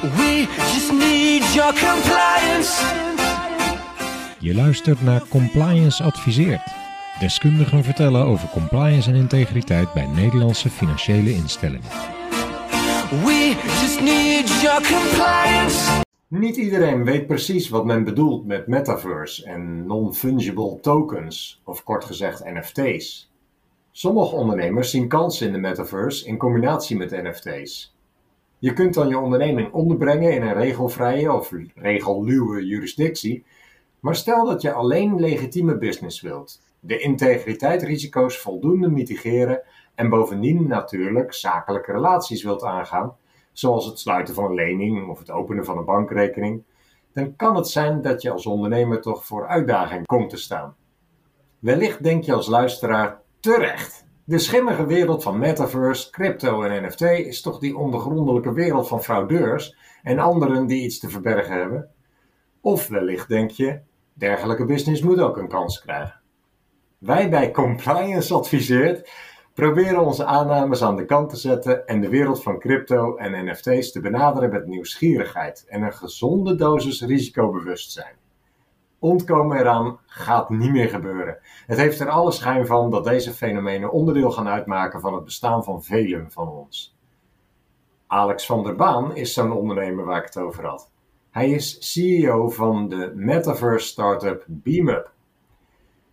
We just need your compliance. Je luistert naar Compliance Adviseert. Deskundigen vertellen over compliance en integriteit bij Nederlandse financiële instellingen. We just need your compliance. Niet iedereen weet precies wat men bedoelt met metaverse en non-fungible tokens, of kort gezegd NFT's. Sommige ondernemers zien kansen in de metaverse in combinatie met NFT's. Je kunt dan je onderneming onderbrengen in een regelvrije of regelluwe jurisdictie, maar stel dat je alleen legitieme business wilt, de integriteitrisico's voldoende mitigeren en bovendien natuurlijk zakelijke relaties wilt aangaan, zoals het sluiten van een lening of het openen van een bankrekening, dan kan het zijn dat je als ondernemer toch voor uitdaging komt te staan. Wellicht denk je als luisteraar terecht. De schimmige wereld van metaverse, crypto en NFT is toch die ondergrondelijke wereld van fraudeurs en anderen die iets te verbergen hebben? Of wellicht denk je, dergelijke business moet ook een kans krijgen. Wij bij Compliance Adviseert proberen onze aannames aan de kant te zetten en de wereld van crypto en NFT's te benaderen met nieuwsgierigheid en een gezonde dosis risicobewustzijn. Ontkomen eraan gaat niet meer gebeuren. Het heeft er alle schijn van dat deze fenomenen onderdeel gaan uitmaken van het bestaan van velen van ons. Alex van der Baan is zo'n ondernemer waar ik het over had. Hij is CEO van de metaverse startup BeamUp.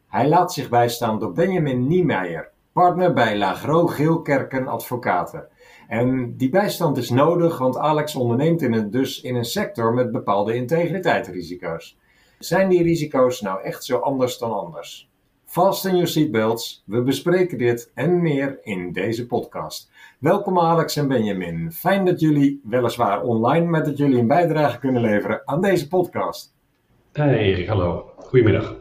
Hij laat zich bijstaan door Benjamin Niemeyer, partner bij Lagro Geelkerken Advocaten. En die bijstand is nodig, want Alex onderneemt in een, dus in een sector met bepaalde integriteitsrisico's. Zijn die risico's nou echt zo anders dan anders? Fasten your seatbelts, we bespreken dit en meer in deze podcast. Welkom Alex en Benjamin. Fijn dat jullie, weliswaar online, met dat jullie een bijdrage kunnen leveren aan deze podcast. Hey Erik, hallo. Goedemiddag.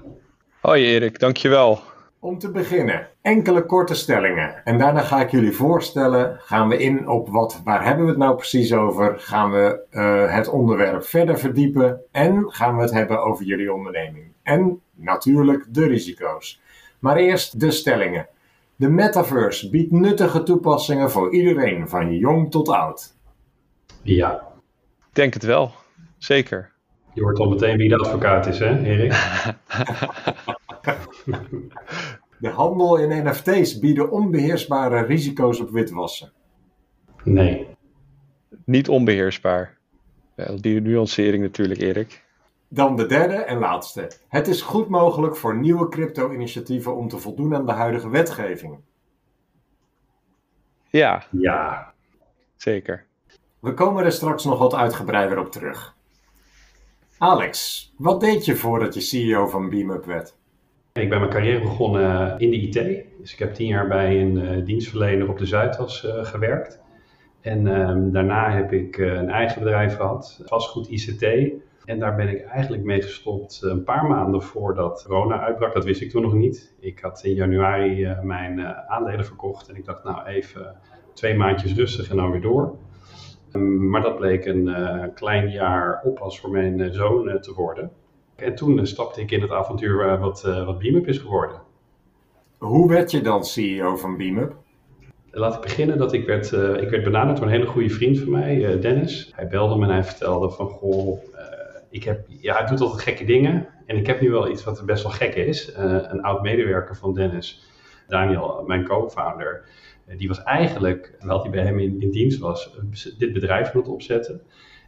Hoi Erik, dankjewel. Om te beginnen, enkele korte stellingen. En daarna ga ik jullie voorstellen, gaan we in op wat, waar hebben we het nou precies over? Gaan we uh, het onderwerp verder verdiepen? En gaan we het hebben over jullie onderneming? En natuurlijk de risico's. Maar eerst de stellingen. De metaverse biedt nuttige toepassingen voor iedereen, van jong tot oud. Ja, Ik denk het wel, zeker. je hoort al meteen wie de advocaat is, hè Erik? De handel in NFT's bieden onbeheersbare risico's op witwassen. Nee. Niet onbeheersbaar. Wel, die nuancering natuurlijk, Erik. Dan de derde en laatste. Het is goed mogelijk voor nieuwe crypto-initiatieven om te voldoen aan de huidige wetgeving. Ja, Ja, zeker. We komen er straks nog wat uitgebreider op terug. Alex, wat deed je voordat je CEO van BeamUp werd? Ik ben mijn carrière begonnen in de IT. Dus ik heb tien jaar bij een eh, dienstverlener op de Zuidas eh, gewerkt. En ehm, daarna heb ik eh, een eigen bedrijf gehad, vastgoed ICT. En daar ben ik eigenlijk mee gestopt een paar maanden voordat corona uitbrak. Dat wist ik toen nog niet. Ik had in januari eh, mijn eh, aandelen verkocht en ik dacht nou even twee maandjes rustig en dan weer door. Ehm, maar dat bleek een eh, klein jaar oppas voor mijn eh, zoon eh, te worden. En toen eh, stapte ik in het avontuur wat, eh wat BeamUp is geworden. Hoe werd je dan CEO van BeamUp? Laat ik beginnen dat ik werd, eh, ik werd benaderd door een hele goede vriend van mij, Dennis. Hij belde me en hij vertelde van, goh, ik heb, ja, hij doet altijd gekke dingen. En ik heb nu wel iets wat best wel gek is. Een oud medewerker van Dennis, Daniel, mijn co-founder, die was eigenlijk, terwijl hij bij hem in, in dienst was, dit bedrijf aan het opzetten.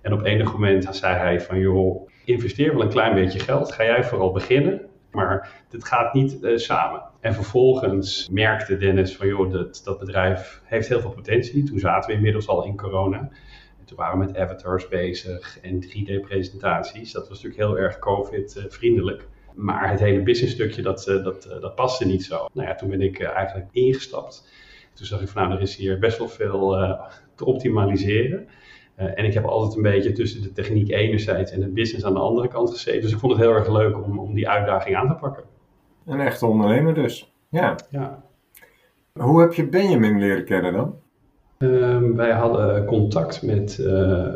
En op enig moment zei hij van, joh, investeer wel een klein beetje geld. Ga jij vooral beginnen. Maar dit gaat niet eh, samen. En vervolgens merkte Dennis van, joh, dat, dat bedrijf heeft heel veel potentie. Toen zaten we inmiddels al in corona. En toen waren we met avatars bezig en 3D-presentaties. Dat was natuurlijk heel erg COVID-vriendelijk. Maar het hele business stukje, dat, eh, dat, eh, dat paste niet zo. Nou ja, toen ben ik eigenlijk ingestapt. Toen zag ik van, nou, er is hier best wel veel te optimaliseren. Uh, en ik heb altijd een beetje tussen de techniek enerzijds en het business aan de andere kant gezeten. Dus ik vond het heel erg leuk om, om die uitdaging aan te pakken. Een echte ondernemer dus. Ja. Ja. Hoe heb je Benjamin leren kennen dan? Um, wij hadden contact met uh,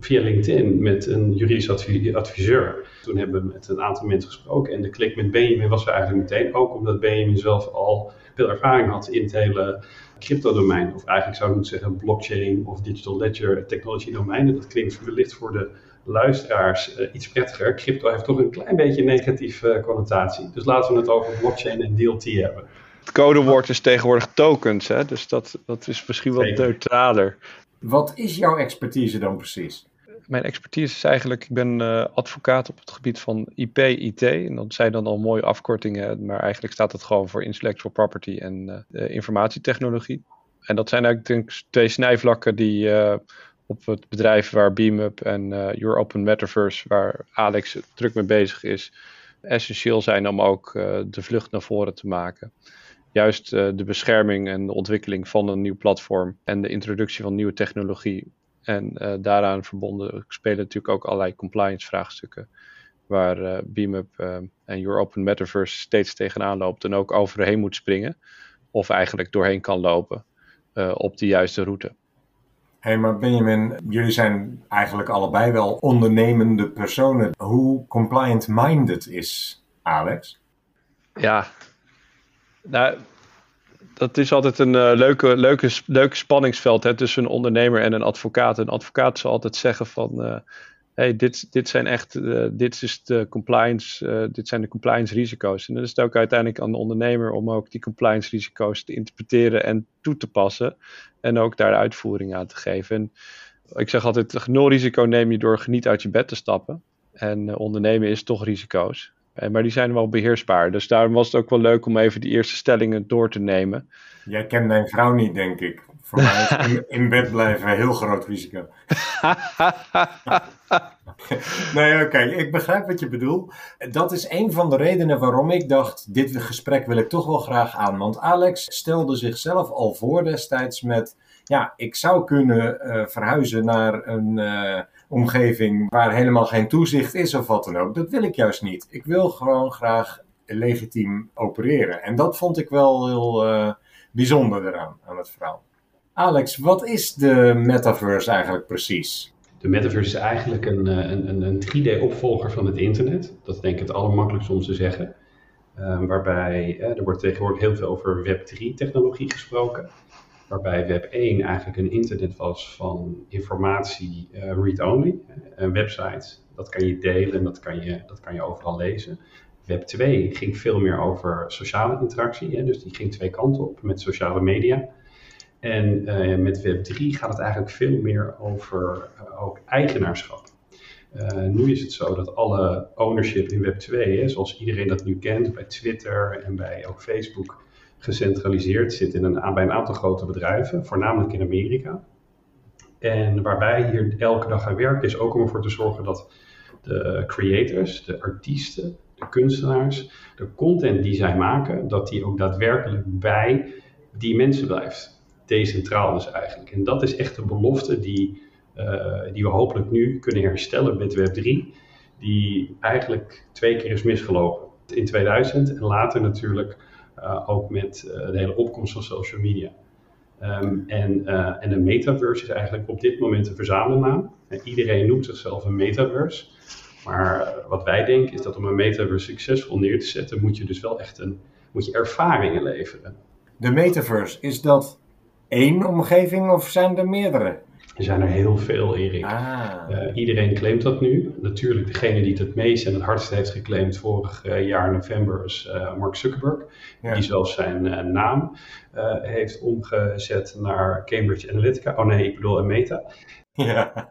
via LinkedIn met een juridisch adviseur. Toen hebben we met een aantal mensen gesproken en de klik met Benjamin was er eigenlijk meteen. Ook omdat Benjamin zelf al veel ervaring had in het hele crypto-domein. Of eigenlijk zou ik moeten zeggen blockchain of digital ledger technology domein. dat klinkt wellicht voor de luisteraars uh, iets prettiger. Crypto heeft toch een klein beetje een negatieve uh, connotatie. Dus laten we het over blockchain en DLT hebben. Het codewoord is tegenwoordig tokens, hè? dus dat, dat is misschien wat neutraler. Wat is jouw expertise dan precies? Mijn expertise is eigenlijk, ik ben uh, advocaat op het gebied van IP, IT. En dat zijn dan al mooie afkortingen, maar eigenlijk staat het gewoon voor intellectual property en uh, informatietechnologie. En dat zijn eigenlijk denk ik, twee snijvlakken die op het bedrijf waar BeamUp en Your Open Metaverse, waar Alex druk mee bezig is, essentieel zijn om ook de vlucht naar voren te maken juist de bescherming en de ontwikkeling van een nieuw platform en de introductie van nieuwe technologie en uh, daaraan verbonden spelen natuurlijk ook allerlei compliance vraagstukken. Waar uh, BeamUp uh, en Your Open Metaverse steeds tegenaan loopt en ook overheen moet springen. Of eigenlijk doorheen kan lopen op de juiste route. Hé, hey, maar Benjamin, jullie zijn eigenlijk allebei wel ondernemende personen. Hoe compliant-minded is Alex? Ja, nou, dat is altijd een uh, leuke, leuke, leuke spanningsveld hè, tussen een ondernemer en een advocaat. Een advocaat zal altijd zeggen van, uh, hey, dit, dit zijn echt, uh, dit is de compliance, dit zijn de compliance risico's. En dan is het ook uiteindelijk aan de ondernemer om ook die compliance risico's te interpreteren en toe te passen. En ook daar de uitvoering aan te geven. En ik zeg altijd, nul risico neem je door niet uit je bed te stappen. En ondernemen is toch risico's. Eh, maar die zijn wel beheersbaar. Dus daarom was het ook wel leuk om even die eerste stellingen door te nemen. Jij kent mijn vrouw niet, denk ik. Voor mij is in, in bed blijven een heel groot risico. nee, oké, ik begrijp wat je bedoelt. Dat is een van de redenen waarom ik dacht: dit gesprek wil ik toch wel graag aan. Want Alex stelde zichzelf al voor destijds met: ja, ik zou kunnen uh, verhuizen naar een. Uh, omgeving waar helemaal geen toezicht is of wat dan ook. Dat wil ik juist niet. Ik wil gewoon graag legitiem opereren. En dat vond ik wel heel uh, bijzonder eraan, aan het verhaal. Alex, wat is de metaverse eigenlijk precies? De metaverse is eigenlijk een, een, een 3D-opvolger van het internet. Dat is denk ik het allermakkelijkste om te zeggen. Uh, waarbij uh, er wordt tegenwoordig heel veel over Web3-technologie gesproken waarbij Web 1 eigenlijk een internet was van informatie uh, read-only. Een website, dat kan je delen en dat kan je, dat kan je overal lezen. Web 2 ging veel meer over sociale interactie, hè, dus die ging twee kanten op met sociale media. En uh, met Web 3 gaat het eigenlijk veel meer over ook eigenaarschap. Nu is het zo dat alle ownership in Web 2, hè, zoals iedereen dat nu kent, bij Twitter en bij ook Facebook, gecentraliseerd zit in een, bij een aantal grote bedrijven, voornamelijk in Amerika. En waar wij hier elke dag aan werken is ook om ervoor te zorgen dat de creators, de artiesten, de kunstenaars, de content die zij maken, dat die ook daadwerkelijk bij die mensen blijft. Decentraal dus eigenlijk. En dat is echt een belofte die, uh, die we hopelijk nu kunnen herstellen met Web3, die eigenlijk twee keer is misgelopen. In 2000 en later natuurlijk ook met uh, de hele opkomst van social media. Um, en, uh, en de metaverse is eigenlijk op dit moment een verzamelnaam. En iedereen noemt zichzelf een metaverse. Maar wat wij denken is dat om een metaverse succesvol neer te zetten, moet je dus wel echt een, moet je ervaringen leveren. De metaverse, is dat één omgeving of zijn er meerdere? Er zijn er heel veel, Erik. Ah. Uh, iedereen claimt dat nu. Natuurlijk, degene die het het meest en het hardst heeft geclaimd vorig uh, jaar november is uh, Mark Zuckerberg. Ja. Die zelfs zijn naam heeft omgezet naar Cambridge Analytica. Oh nee, ik bedoel Meta. Ja.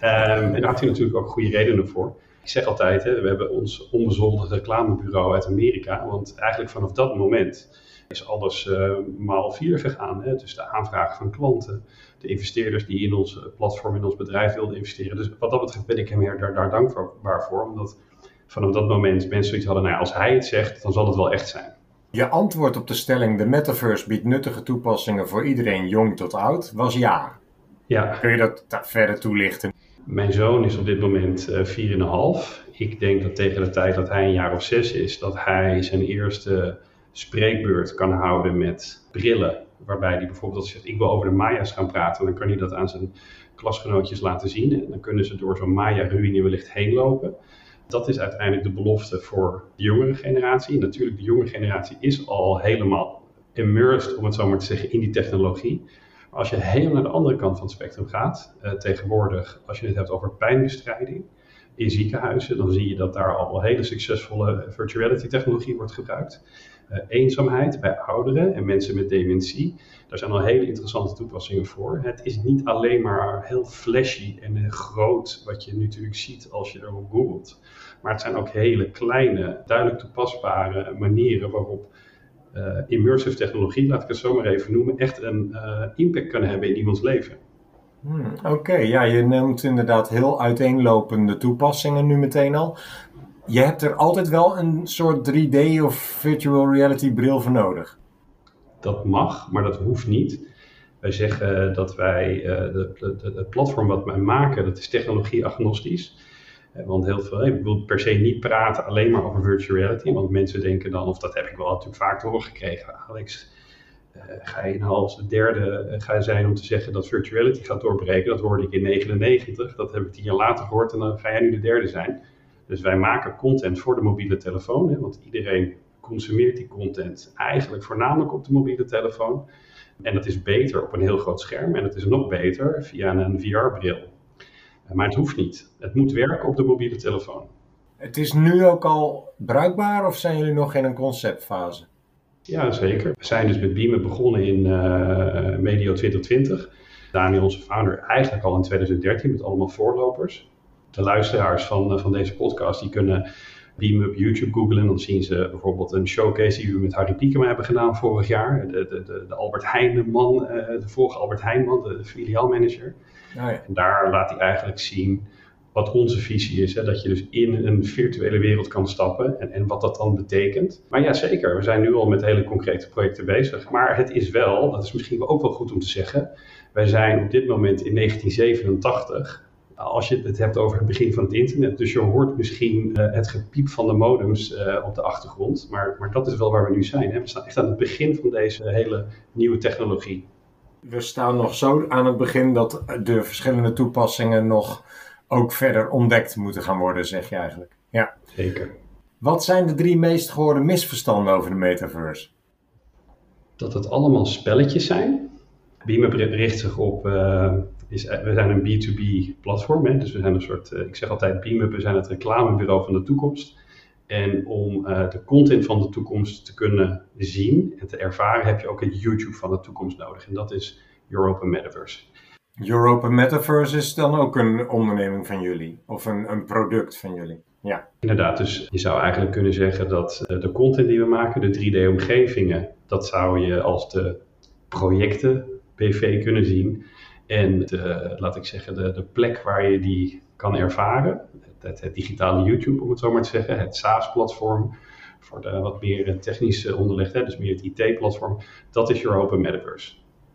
Um, en daar had hij natuurlijk ook goede redenen voor. Ik zeg altijd, hè, we hebben ons onbezoldigd reclamebureau uit Amerika. Want eigenlijk vanaf dat moment is alles maal vier gegaan. Hè? Dus de aanvraag van klanten, de investeerders die in ons platform, in ons bedrijf wilden investeren. Dus wat dat betreft ben ik hem daar, daar dankbaar voor, omdat vanaf dat moment mensen zoiets hadden, nou als hij het zegt, dan zal het wel echt zijn. Je antwoord op de stelling, de metaverse biedt nuttige toepassingen voor iedereen, jong tot oud, was ja. Ja. Kun je dat verder toelichten? Mijn zoon is op dit moment uh, 4,5. Ik denk dat tegen de tijd dat hij een jaar of zes is, dat hij zijn eerste spreekbeurt kan houden met brillen Waarbij hij bijvoorbeeld als zegt, ik wil over de Maya's gaan praten, dan kan hij dat aan zijn klasgenootjes laten zien. En dan kunnen ze door zo'n Maya-ruïne wellicht heen lopen. Dat is uiteindelijk de belofte voor de jongere generatie. Natuurlijk, de jongere generatie is al helemaal immersed, om het zo maar te zeggen, in die technologie. Maar als je helemaal naar de andere kant van het spectrum gaat, uh, tegenwoordig, als je het hebt over pijnbestrijding in ziekenhuizen, dan zie je dat daar al hele succesvolle virtual reality technologie wordt gebruikt. Uh, eenzaamheid bij ouderen en mensen met dementie. Daar zijn al hele interessante toepassingen voor. Het is niet alleen maar heel flashy en groot wat je natuurlijk ziet als je erop googelt. Maar het zijn ook hele kleine, duidelijk toepasbare manieren waarop uh, immersive technologie, laat ik het zo maar even noemen, echt een impact kan hebben in iemands leven. Hmm, Oké, ja, je noemt inderdaad heel uiteenlopende toepassingen nu meteen al. Je hebt er altijd wel een soort 3D of virtual reality bril voor nodig. Dat mag, maar dat hoeft niet. Wij zeggen dat wij, uh, het platform wat wij maken, dat is technologie agnostisch. Want heel veel, ik wil per se niet praten alleen maar over virtual reality, want mensen denken dan, of dat heb ik wel natuurlijk vaak te gekregen, Alex, uh, ga je nou als de derde ga zijn om te zeggen dat virtual reality gaat doorbreken? Dat hoorde ik in 99, dat heb ik tien jaar later gehoord en dan ga jij nu de derde zijn. Dus wij maken content voor de mobiele telefoon, hè, want iedereen consumeert die content eigenlijk voornamelijk op de mobiele telefoon. En dat is beter op een heel groot scherm en het is nog beter via een VR-bril. Maar het hoeft niet. Het moet werken op de mobiele telefoon. Het is nu ook al bruikbaar of zijn jullie nog in een conceptfase? Ja, zeker. We zijn dus met Beamen begonnen in uh, medio 2020. Daniel, onze founder, eigenlijk al in 2013 met allemaal voorlopers. De luisteraars van, van deze podcast die kunnen Beam op YouTube googlen. Dan zien ze bijvoorbeeld een showcase die we met Harry Piekema hebben gedaan vorig jaar. De, de, de, de Albert Heijn man, uh, de vorige Albert Heijn man, de, filiaalmanager. Oh ja. En daar laat hij eigenlijk zien wat onze visie is. Hè? Dat je dus in een virtuele wereld kan stappen en, en wat dat dan betekent. Maar ja, zeker. We zijn nu al met hele concrete projecten bezig. Maar het is wel, dat is misschien ook wel goed om te zeggen. Wij zijn op dit moment in 1987 als je het hebt over het begin van het internet. Dus je hoort misschien uh, het gepiep van de modems uh, op de achtergrond. Maar, maar dat is wel waar we nu zijn. Hè? We staan echt aan het begin van deze hele nieuwe technologie. We staan nog zo aan het begin dat de verschillende toepassingen nog ook verder ontdekt moeten gaan worden, zeg je eigenlijk. Ja. Zeker. Wat zijn de drie meest gehoorde misverstanden over de metaverse? Dat het allemaal spelletjes zijn. Beamer richt zich op uh, is, we zijn een B2B platform, hè? dus we zijn een soort, uh, ik zeg altijd BeamUp, we zijn het reclamebureau van de toekomst. En om uh, de content van de toekomst te kunnen zien en te ervaren, heb je ook het YouTube van de toekomst nodig. En dat is Europa Metaverse. Europa Metaverse is dan ook een onderneming van jullie, of een, een product van jullie. Ja. Inderdaad, dus je zou eigenlijk kunnen zeggen dat uh, de content die we maken, de 3D-omgevingen, dat zou je als de projecten BV kunnen zien. En de, laat ik zeggen, de, de plek waar je die kan ervaren, het, het, digitale YouTube om het zo maar te zeggen, het SaaS-platform voor de wat meer technische onderlegd, hè, dus meer het IT-platform, dat is Europa Metaverse.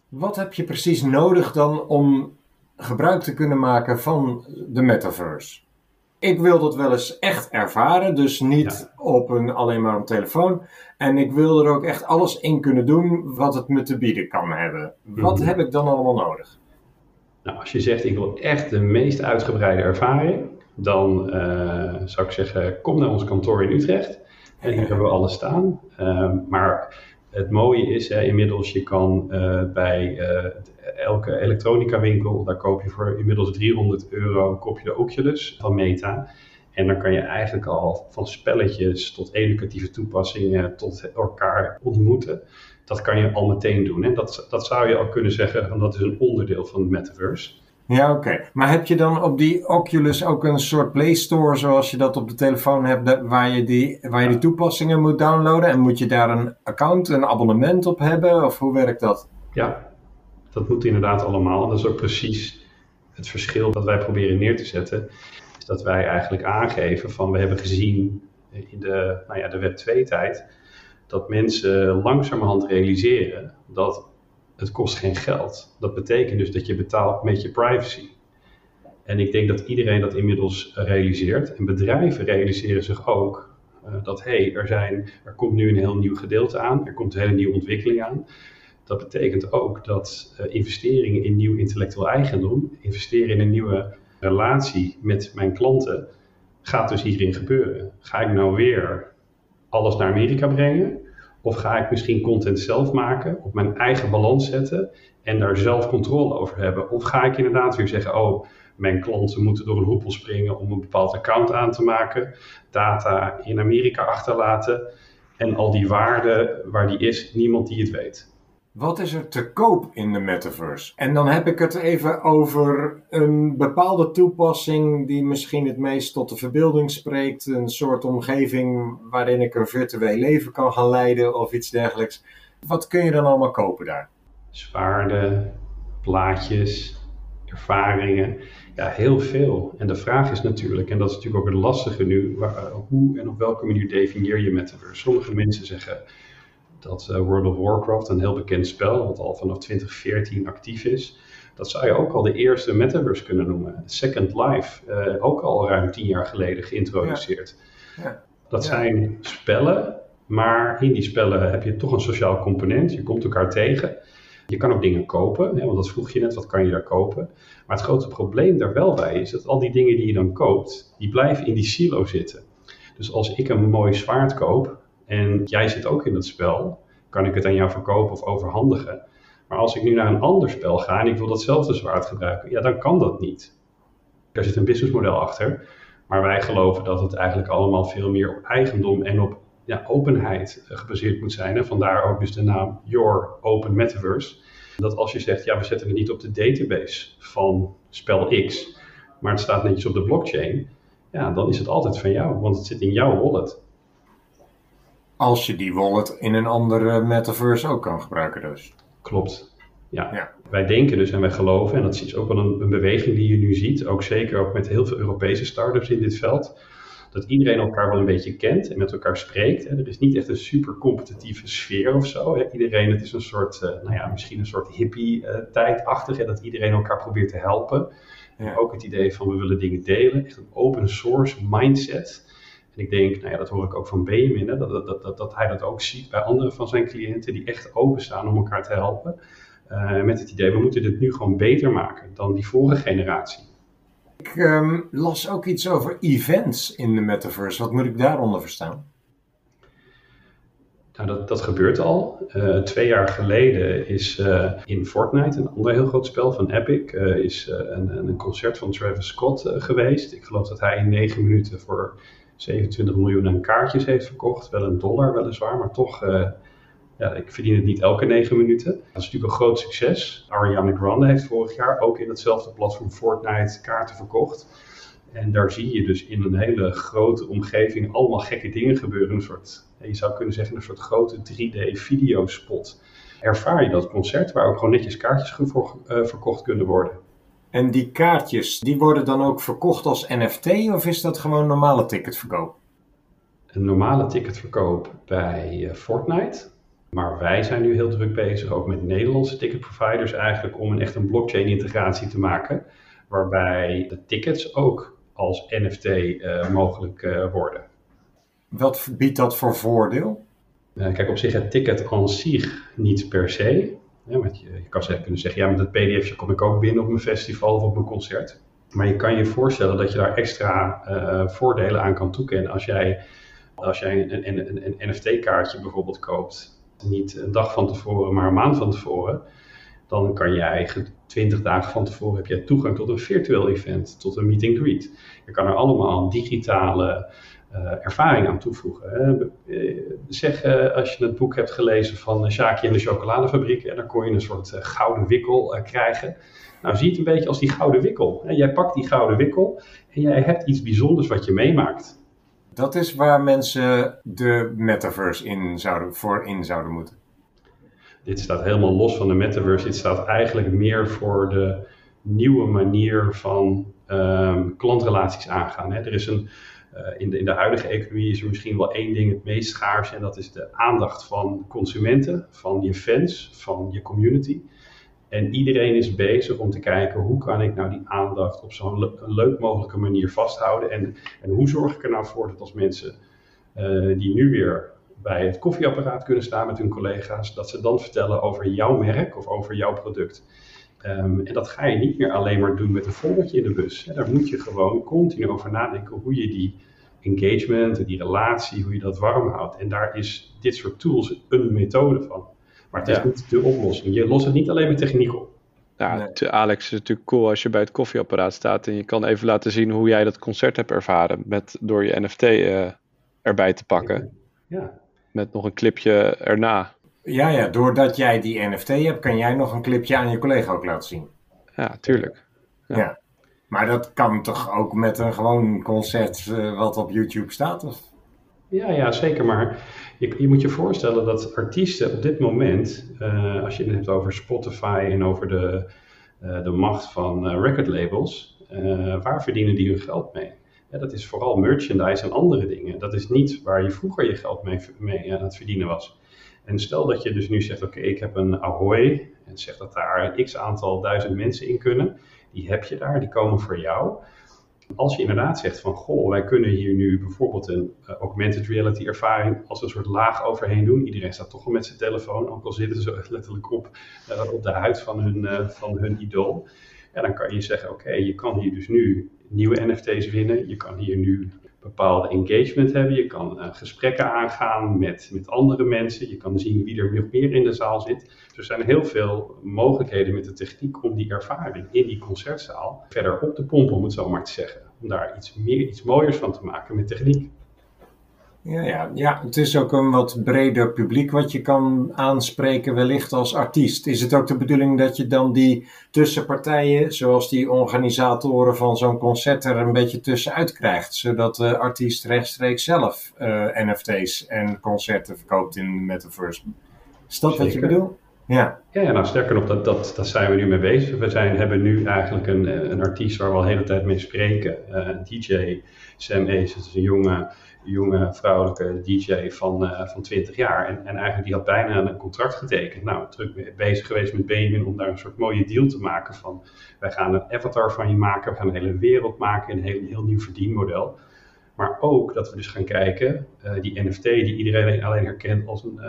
Wat heb je precies nodig dan om gebruik te kunnen maken van de metaverse? Ik wil dat wel eens echt ervaren, dus niet ja. op een, alleen maar op telefoon. En ik wil er ook echt alles in kunnen doen wat het me te bieden kan hebben. Wat mm-hmm. heb ik dan allemaal nodig? Nou, als je zegt ik wil echt de meest uitgebreide ervaring, dan uh, zou ik zeggen kom naar ons kantoor in Utrecht. En hier hebben we alles staan. Uh, maar het mooie is hè, inmiddels, je kan uh, bij elke elektronica winkel, daar koop je voor inmiddels 300 euro, koop je de Oculus van Meta. En dan kan je eigenlijk al van spelletjes tot educatieve toepassingen tot elkaar ontmoeten dat kan je al meteen doen. Hè? Dat, dat zou je al kunnen zeggen, want dat is een onderdeel van het metaverse. Ja, oké. Okay. Maar heb je dan op die Oculus ook een soort Play Store zoals je dat op de telefoon hebt, waar je die, waar je die toepassingen moet downloaden? En moet je daar een account, een abonnement op hebben? Of hoe werkt dat? Ja, dat moet inderdaad allemaal. Dat is ook precies het verschil dat wij proberen neer te zetten. Is dat wij eigenlijk aangeven van we hebben gezien in de, nou ja, de Web 2 tijd dat mensen langzamerhand realiseren dat het kost geen geld. Dat betekent dus dat je betaalt met je privacy. En ik denk dat iedereen dat inmiddels realiseert. En bedrijven realiseren zich ook uh, dat hey, er, zijn, er komt nu een heel nieuw gedeelte aan. Er komt een hele nieuwe ontwikkeling aan. Dat betekent ook dat uh, investeringen in nieuw intellectueel eigendom, investeren in een nieuwe relatie met mijn klanten, gaat dus hierin gebeuren. Ga ik nou weer alles naar Amerika brengen? Of ga ik misschien content zelf maken, op mijn eigen balans zetten en daar zelf controle over hebben? Of ga ik inderdaad weer zeggen, oh, mijn klanten moeten door een hoepel springen om een bepaald account aan te maken, data in Amerika achterlaten en al die waarde waar die is, niemand die het weet. Wat is er te koop in de metaverse? En dan heb ik het even over een bepaalde toepassing die misschien het meest tot de verbeelding spreekt. Een soort omgeving waarin ik een virtueel leven kan gaan leiden of iets dergelijks. Wat kun je dan allemaal kopen daar? Zwaarden, plaatjes, ervaringen. Ja, heel veel. En de vraag is natuurlijk, en dat is natuurlijk ook het lastige nu, hoe en op welke manier definieer je metaverse? Sommige mensen zeggen dat uh, World of Warcraft, een heel bekend spel, wat al vanaf 2014 actief is, dat zou je ook al de eerste metaverse kunnen noemen. Second Life, uh, ook al ruim tien jaar geleden geïntroduceerd. Ja. Ja. Dat zijn spellen, maar in die spellen heb je toch een sociaal component. Je komt elkaar tegen. Je kan ook dingen kopen, hè, want dat vroeg je net, wat kan je daar kopen? Maar het grote probleem daar wel bij is dat al die dingen die je dan koopt, die blijven in die silo zitten. Dus als ik een mooi zwaard koop, en jij zit ook in het spel, kan ik het aan jou verkopen of overhandigen. Maar als ik nu naar een ander spel ga en ik wil datzelfde zwaard gebruiken, ja, dan kan dat niet. Er zit een businessmodel achter, maar wij geloven dat het eigenlijk allemaal veel meer op eigendom en op ja, openheid gebaseerd moet zijn. En vandaar ook dus de naam Your Open Metaverse. Dat als je zegt, ja, we zetten het niet op de database van spel X, maar het staat netjes op de blockchain, ja, dan is het altijd van jou, want het zit in jouw wallet. Als je die wallet in een andere metaverse ook kan gebruiken dus. Klopt. Ja. ja. Wij denken dus en wij geloven, en dat is ook wel een, een, beweging die je nu ziet, ook zeker ook met heel veel Europese startups in dit veld, dat iedereen elkaar wel een beetje kent en met elkaar spreekt. Er is niet echt een super competitieve sfeer of zo. Iedereen, het is een soort, uh, nou ja, misschien een soort hippie-tijdachtig, uh, dat iedereen elkaar probeert te helpen. Ja. ook het idee van we willen dingen delen, echt een open source mindset. En ik denk, nou ja, dat hoor ik ook van Benjamin, hè, dat, dat, dat, dat hij dat ook ziet bij andere van zijn cliënten die echt openstaan om elkaar te helpen. Uh, met het idee, we moeten dit nu gewoon beter maken dan die vorige generatie. Ik um, las ook iets over events in de metaverse. Wat moet ik daaronder verstaan? Nou, dat, dat gebeurt al. Uh, twee jaar geleden is uh, in Fortnite, een ander heel groot spel van Epic, uh, is een, een, concert van Travis Scott geweest. Ik geloof dat hij in negen minuten voor 27 miljoen aan kaartjes heeft verkocht. Wel een dollar weliswaar, maar toch, uh, ja, ik verdien het niet elke negen minuten. Dat is natuurlijk een groot succes. Ariana Grande heeft vorig jaar ook in hetzelfde platform Fortnite kaarten verkocht. En daar zie je dus in een hele grote omgeving allemaal gekke dingen gebeuren. Een soort, je zou kunnen zeggen, een soort grote 3D-videospot. Ervaar je dat concert waar ook gewoon netjes kaartjes uh, verkocht kunnen worden. En die kaartjes, die worden dan ook verkocht als NFT of is dat gewoon normale ticketverkoop? Een normale ticketverkoop bij eh, Fortnite. Maar wij zijn nu heel druk bezig, ook met Nederlandse ticketproviders eigenlijk, om een echt een blockchain integratie te maken. Waarbij de tickets ook als NFT uh, eh, mogelijk uh, worden. Wat biedt dat voor voordeel? kijk, op zich het ticket aan zich niet per se. Ja, want je, je kan kunnen zeggen, ja, met dat pdfje kom ik ook binnen op mijn festival of op mijn concert. Maar je kan je voorstellen dat je daar extra uh, voordelen aan kan toekennen als jij, als jij een, een, een, een NFT-kaartje bijvoorbeeld koopt. Niet een dag van tevoren, maar een maand van tevoren. Dan kan jij 20 dagen van tevoren heb je toegang tot een virtueel event, tot een meet and greet. Je kan er allemaal digitale ervaring aan toevoegen. Uh, zeg, uh, als je het boek hebt gelezen van Shaki en de chocoladefabriek, dan kon je een soort gouden wikkel krijgen. Nou, zie het een beetje als die gouden wikkel. Jij pakt die gouden wikkel en jij hebt iets bijzonders wat je meemaakt. Dat is waar mensen de metaverse in zouden, voor in zouden moeten. Dit staat helemaal los van de metaverse. Dit staat eigenlijk meer voor de nieuwe manier van um, klantrelaties aangaan. Hè. Er is een, in, de, in de huidige economie is er misschien wel één ding het meest schaars en dat is de aandacht van consumenten, van je fans, van je community. En iedereen is bezig om te kijken hoe kan ik nou die aandacht op zo'n le leuk mogelijke manier vasthouden. En, en hoe zorg ik er nou voor dat als mensen uh, die nu weer bij het koffieapparaat kunnen staan met hun collega's, dat ze dan vertellen over jouw merk of over jouw product. Ehm, en dat ga je niet meer alleen maar doen met een foldertje in de bus. Daar moet je gewoon continu over nadenken hoe je die engagement, die relatie, hoe je dat warm houdt. En daar is dit soort tools een methode van. Maar het is Ja. niet de oplossing. Je lost het niet alleen met techniek op. Ja, Nee. Alex, het is natuurlijk cool als je bij het koffieapparaat staat en je kan even laten zien hoe jij dat concert hebt ervaren met, door je NFT eh, erbij te pakken. Ja, Met nog een clipje erna. Ja, ja, doordat jij die NFT hebt, kan jij nog een clipje aan je collega ook laten zien. Ja, tuurlijk. Ja. Ja. Maar dat kan toch ook met een gewoon concert eh, wat op YouTube staat? Of? Ja, ja, zeker. Maar je, je moet je voorstellen dat artiesten op dit moment, eh, als je het hebt over Spotify en over de, eh, de macht van eh, record labels, eh, waar verdienen die hun geld mee? Ja, dat is vooral merchandise en andere dingen. Dat is niet waar je vroeger je geld mee, mee aan het verdienen was. En stel dat je dus nu zegt, oké, ik heb een Ahoy en zeg dat daar x aantal duizend mensen in kunnen. Die heb je daar, die komen voor jou. Als je inderdaad zegt van, goh, wij kunnen hier nu bijvoorbeeld een eh, augmented reality ervaring als een soort laag overheen doen. Iedereen staat toch wel met zijn telefoon, ook al zitten ze letterlijk op, eh, op de huid van hun, eh, van hun idool. Ja, dan kan je zeggen, oké, je kan hier dus nu nieuwe NFT's winnen. Je kan hier nu bepaalde engagement hebben. Je kan eh, gesprekken aangaan met, met andere mensen. Je kan zien wie er nog meer in de zaal zit. Dus er zijn heel veel mogelijkheden met de techniek om die ervaring in die concertzaal verder op te pompen, om het zo maar te zeggen. Om daar iets meer, iets mooiers van te maken met techniek. Ja, ja, ja, het is ook een wat breder publiek wat je kan aanspreken, wellicht als artiest. Is het ook de bedoeling dat je dan die tussenpartijen, zoals die organisatoren van zo'n concert, er een beetje tussenuit krijgt, zodat de artiest rechtstreeks zelf eh, NFT's en concerten verkoopt in de metaverse? Is dat wat je bedoelt? Ja, Ja, nou sterker nog, dat, dat, dat zijn we nu mee bezig. We zijn, hebben nu eigenlijk een, eh, een artiest waar we al de hele tijd mee spreken. Eh, DJ Sam Ace, dat is een jonge, jonge vrouwelijke DJ van, eh, van 20 jaar. En, en eigenlijk die had bijna een contract getekend. Nou, druk bezig geweest met Benjamin om daar een soort mooie deal te maken van... wij gaan een avatar van je maken, we gaan een hele wereld maken, een heel, heel nieuw verdienmodel. Maar ook dat we dus gaan kijken, die NFT die iedereen alleen herkent als een,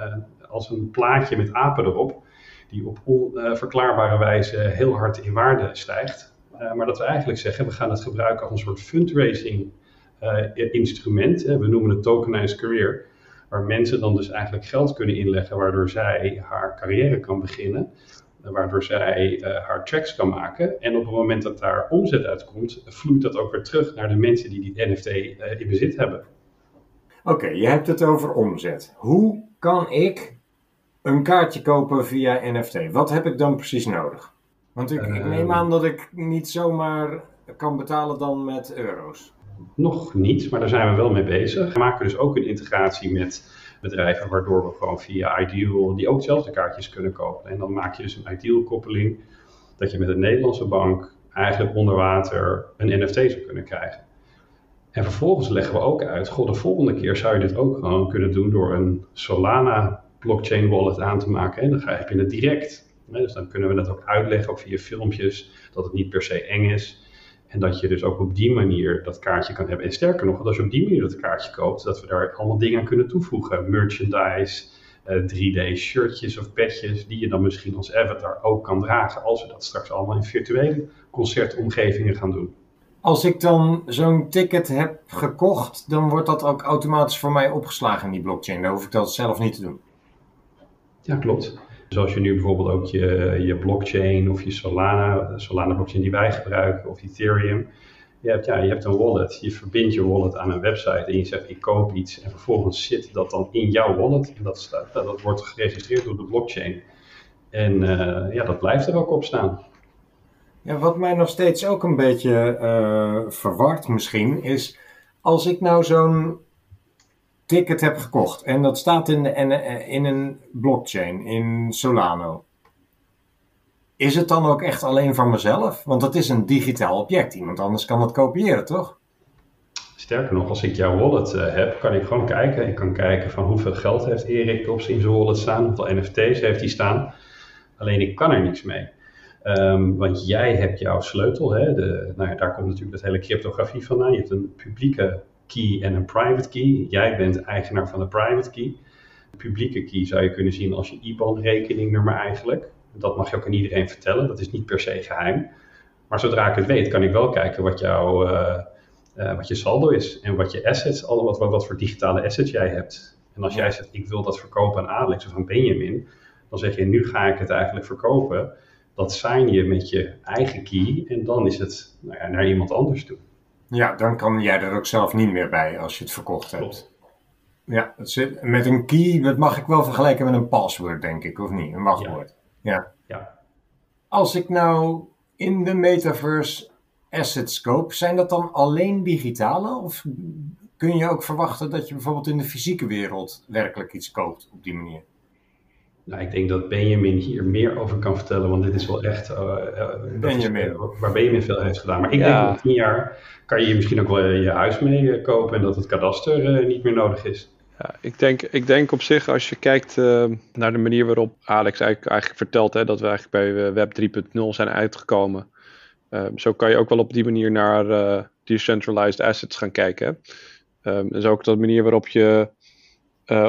als een plaatje met apen erop die op onverklaarbare wijze heel hard in waarde stijgt. Uh, maar dat we eigenlijk zeggen, we gaan het gebruiken als een soort fundraising uh, instrument. We noemen het tokenized career. Waar mensen dan dus eigenlijk geld kunnen inleggen, waardoor zij haar carrière kan beginnen. Waardoor zij haar tracks kan maken. En op het moment dat daar omzet uitkomt, vloeit dat ook weer terug naar de mensen die die NFT in bezit hebben. Oké, je hebt het over omzet. Hoe kan ik een kaartje kopen via NFT. Wat heb ik dan precies nodig? Want ik, ik, neem aan dat ik niet zomaar kan betalen dan met euro's. Nog niet, maar daar zijn we wel mee bezig. We maken dus ook een integratie met bedrijven, waardoor we gewoon via Ideal, die ook zelf de kaartjes kunnen kopen. En dan maak je dus een Ideal-koppeling, dat je met een Nederlandse bank eigenlijk onder water een NFT zou kunnen krijgen. En vervolgens leggen we ook uit, god, de volgende keer zou je dit ook gewoon kunnen doen door een Solana blockchain wallet aan te maken. En dan heb je het direct. Dus dan kunnen we dat ook uitleggen, ook via filmpjes, dat het niet per se eng is. En dat je dus ook op die manier dat kaartje kan hebben. En sterker nog, als je op die manier dat kaartje koopt, dat we daar allemaal dingen aan kunnen toevoegen. Merchandise, uh, 3D-shirtjes of petjes, die je dan misschien als avatar ook kan dragen. Als we dat straks allemaal in virtuele concertomgevingen gaan doen. Als ik dan zo'n ticket heb gekocht, dan wordt dat ook automatisch voor mij opgeslagen in die blockchain. Dan hoef ik dat zelf niet te doen. Ja, klopt. Dus als je nu bijvoorbeeld ook je, je blockchain of je Solana, de Solana blockchain die wij gebruiken, of Ethereum. Je hebt, ja, je hebt een wallet, je verbindt je wallet aan een website en je zegt ik koop iets en vervolgens zit dat dan in jouw wallet en dat, staat, dat wordt geregistreerd door de blockchain. En uh, ja, dat blijft er ook op staan. Ja, wat mij nog steeds ook een beetje uh, verward misschien is, als ik nou zo'n ticket heb gekocht en dat staat in, de, in een blockchain, in Solano. Is het dan ook echt alleen voor mezelf? Want het is een digitaal object. Iemand anders kan het kopiëren, toch? Sterker nog, als ik jouw wallet uh, heb, kan ik gewoon kijken. Ik kan kijken van hoeveel geld heeft Erik op zijn wallet staan, hoeveel NFT's heeft hij staan. Alleen ik kan er niks mee. Um, want jij hebt jouw sleutel, hè? De, nou ja, daar komt natuurlijk dat hele cryptografie vandaan. Je hebt een publieke key en een private key. Jij bent eigenaar van de private key. publieke key zou je kunnen zien als je IBAN-rekeningnummer eigenlijk. Dat mag je ook aan iedereen vertellen, dat is niet per se geheim. Maar zodra ik het weet, kan ik wel kijken wat, jouw, uh, uh, wat je saldo is en wat je assets, allemaal wat, wat voor digitale assets jij hebt. En als jij zegt, ik wil dat verkopen aan Alex of aan Benjamin, dan zeg je, nu ga ik het eigenlijk verkopen. Dat sign je met je eigen key en dan is het nou ja, naar iemand anders toe. Ja, dan kan jij er ook zelf niet meer bij als je het verkocht hebt. Ja, met een key, dat mag ik wel vergelijken met een password, denk ik, of niet? Een wachtwoord. Ja. ja. Als ik nou in de metaverse assets koop, zijn dat dan alleen digitale? Of kun je ook verwachten dat je bijvoorbeeld in de fysieke wereld werkelijk iets koopt op die manier? Nou, ik denk dat Benjamin hier meer over kan vertellen, want dit is wel echt uh, Benjamin. Is, waar Benjamin veel heeft gedaan. Maar ik denk dat tien jaar kan je misschien ook wel je huis mee kopen en dat het kadaster niet meer nodig is. Ja, ik, denk, ik denk op zich, als je kijkt uh, naar de manier waarop Alex eigenlijk, eigenlijk vertelt hè, dat we eigenlijk bij Web 3.0 zijn uitgekomen. Uh, zo kan je ook wel op die manier naar uh, decentralized assets gaan kijken. Um, dus ook de manier waarop je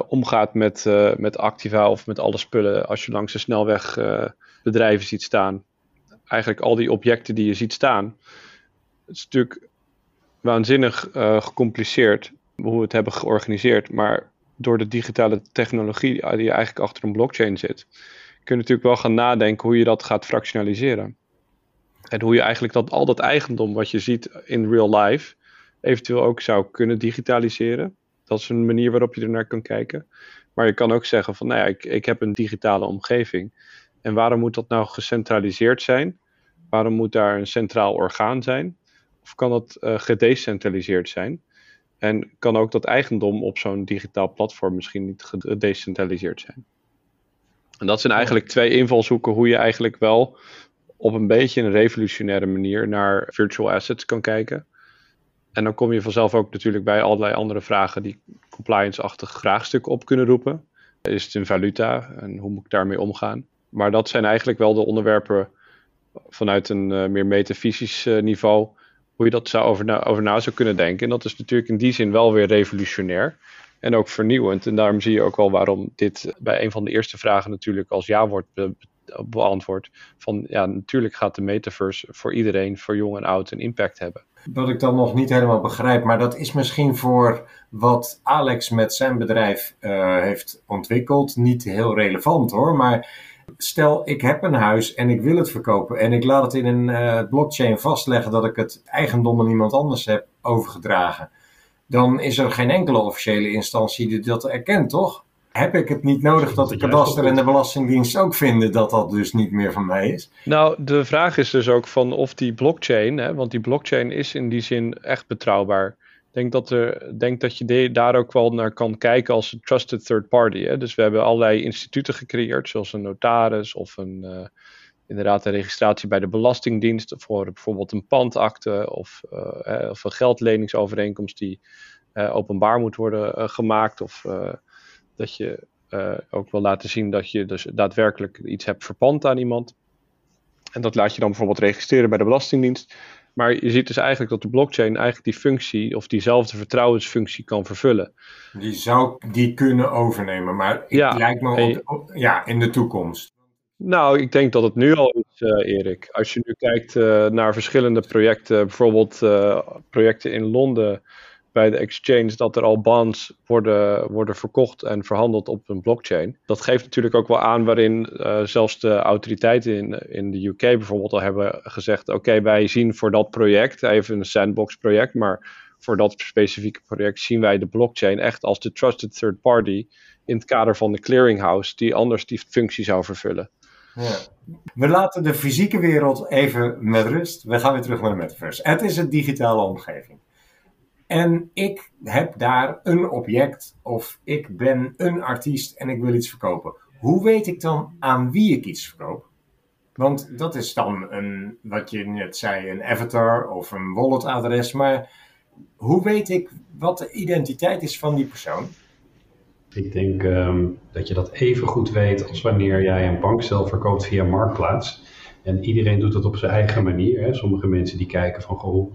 omgaat met, met Activa of met alle spullen als je langs de snelweg bedrijven ziet staan. Eigenlijk al die objecten die je ziet staan. Het is natuurlijk waanzinnig gecompliceerd hoe we het hebben georganiseerd. Maar door de digitale technologie die eigenlijk achter een blockchain zit, kun je natuurlijk wel gaan nadenken hoe je dat gaat fractionaliseren. En hoe je eigenlijk dat, al dat eigendom wat je ziet in real life, eventueel ook zou kunnen digitaliseren. Dat is een manier waarop je er naar kan kijken. Maar je kan ook zeggen van, nou ja, ik, ik heb een digitale omgeving. En waarom moet dat nou gecentraliseerd zijn? Waarom moet daar een centraal orgaan zijn? Of kan dat uh, gedecentraliseerd zijn? En kan ook dat eigendom op zo'n digitaal platform misschien niet gedecentraliseerd zijn. En dat zijn eigenlijk twee invalshoeken hoe je eigenlijk wel op een beetje een revolutionaire manier naar virtual assets kan kijken. En dan kom je vanzelf ook natuurlijk bij allerlei andere vragen die compliance-achtig vraagstukken op kunnen roepen. Is het een valuta en hoe moet ik daarmee omgaan? Maar dat zijn eigenlijk wel de onderwerpen vanuit een uh, meer metafysisch uh, niveau hoe je dat zou over, na, over zou kunnen denken. En dat is natuurlijk in die zin wel weer revolutionair en ook vernieuwend. En daarom zie je ook wel waarom dit bij een van de eerste vragen natuurlijk als ja wordt be beantwoord. Van ja, natuurlijk gaat de metaverse voor iedereen, voor jong en oud, een impact hebben. Wat ik dan nog niet helemaal begrijp, maar dat is misschien voor wat Alex met zijn bedrijf uh, heeft ontwikkeld niet heel relevant hoor. Maar Stel, ik heb een huis en ik wil het verkopen en ik laat het in een uh, blockchain vastleggen dat ik het eigendom aan iemand anders heb overgedragen. Dan is er geen enkele officiële instantie die dat erkent, toch? Heb ik het niet nodig dat de kadaster en de belastingdienst ook vinden dat dat dus niet meer van mij is? Nou, de vraag is dus ook van of die blockchain, hè, want die blockchain is in die zin echt betrouwbaar denk dat, er, denk dat je daar ook wel naar kan kijken als een trusted third party. Hè? Dus we hebben allerlei instituten gecreëerd, zoals een notaris of een, uh, inderdaad een registratie bij de Belastingdienst voor bijvoorbeeld een pandakte of, uh, of een geldleningsovereenkomst die uh, openbaar moet worden gemaakt. Of dat je ook wil laten zien dat je dus daadwerkelijk iets hebt verpand aan iemand. En dat laat je dan bijvoorbeeld registreren bij de Belastingdienst. Maar je ziet dus eigenlijk dat de blockchain eigenlijk die functie of diezelfde vertrouwensfunctie kan vervullen. Die zou die kunnen overnemen, maar het ja, lijkt me op, ja, in de toekomst. Nou, ik denk dat het nu al is, uh, Erik. Als je nu kijkt uh, naar verschillende projecten, bijvoorbeeld projecten in Londen bij de exchange dat er al bonds worden, worden verkocht en verhandeld op een blockchain. Dat geeft natuurlijk ook wel aan waarin uh, zelfs de autoriteiten in, in de UK bijvoorbeeld al hebben gezegd: oké, wij zien voor dat project, even een sandbox project, maar voor dat specifieke project zien wij de blockchain echt als de trusted third party in het kader van de clearinghouse die anders die functie zou vervullen. Ja. We laten de fysieke wereld even met rust. We gaan weer terug naar de metaverse. Het is een digitale omgeving. En ik heb daar een object of ik ben een artiest en ik wil iets verkopen. Hoe weet ik dan aan wie ik iets verkoop? Want dat is dan een, wat je net zei, een avatar of een walletadres. Maar hoe weet ik wat de identiteit is van die persoon? Ik denk um, dat je dat even goed weet als wanneer jij een bankcel verkoopt via Marktplaats. En iedereen doet dat op zijn eigen manier. Hè. Sommige mensen die kijken van, goh,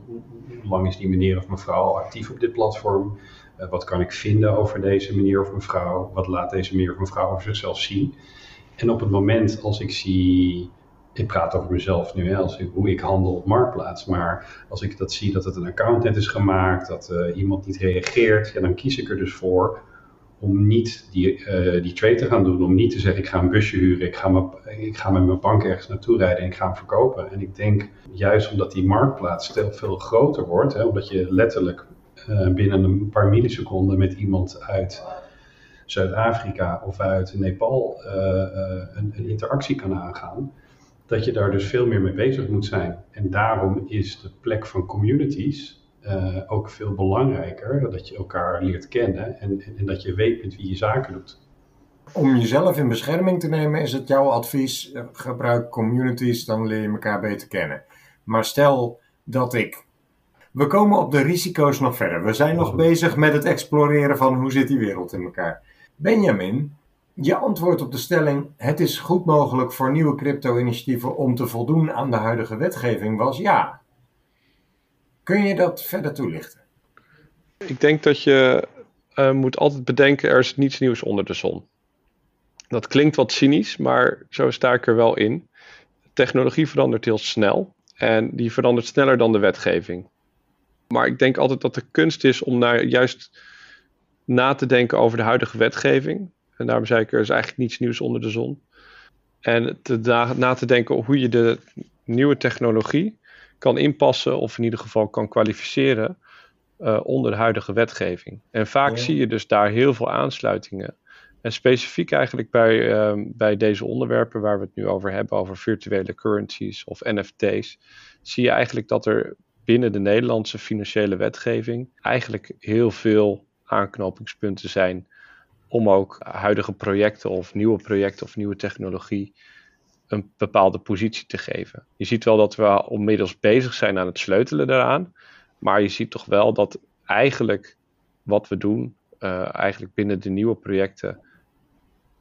lang is die meneer of mevrouw actief op dit platform? Eh, wat kan ik vinden over deze meneer of mevrouw? Wat laat deze meneer of mevrouw over zichzelf zien? En op het moment als ik zie ik praat over mezelf nu, als hoe ik handel op Marktplaats. Maar als ik dat zie dat het een account net is gemaakt, dat eh, iemand niet reageert, ja, dan kies ik er dus voor om niet die, uh, die trade te gaan doen. Om niet te zeggen, ik ga een busje huren, ik ga, me, ik ga met mijn bank ergens naartoe rijden en ik ga hem verkopen. En ik denk, juist omdat die marktplaats veel groter wordt, hè, omdat je letterlijk uh, binnen een paar milliseconden met iemand uit Zuid-Afrika of uit Nepal een, een interactie kan aangaan, dat je daar dus veel meer mee bezig moet zijn. En daarom is de plek van communities uh, ook veel belangrijker. Dat je elkaar leert kennen en, en, en, dat je weet met wie je zaken doet. Om jezelf in bescherming te nemen is het jouw advies, eh, gebruik communities, dan leer je elkaar beter kennen. Maar stel dat ik... We komen op de risico's nog verder. We zijn nog bezig met het exploreren van hoe zit die wereld in elkaar. Benjamin, je antwoord op de stelling: het is goed mogelijk voor nieuwe crypto-initiatieven om te voldoen aan de huidige wetgeving was ja. Kun je dat verder toelichten? Ik denk dat je uh, moet altijd bedenken: er is niets nieuws onder de zon. Dat klinkt wat cynisch, maar zo sta ik er wel in. Technologie verandert heel snel en die verandert sneller dan de wetgeving. Maar ik denk altijd dat de kunst is om naar juist na te denken over de huidige wetgeving en daarom zei ik, er is eigenlijk niets nieuws onder de zon. En te na, te denken hoe je de nieuwe technologie kan inpassen, of in ieder geval kan kwalificeren uh, onder de huidige wetgeving. En vaak zie je dus daar heel veel aansluitingen. En specifiek eigenlijk bij, uh, bij deze onderwerpen waar we het nu over hebben, over virtuele currencies of NFT's, zie je eigenlijk dat er binnen de Nederlandse financiële wetgeving eigenlijk heel veel aanknopingspunten zijn om ook huidige projecten of nieuwe projecten of nieuwe technologie een bepaalde positie te geven. Je ziet wel dat we onmiddels bezig zijn aan het sleutelen daaraan, maar je ziet toch wel dat eigenlijk wat we doen, uh, eigenlijk binnen de nieuwe projecten,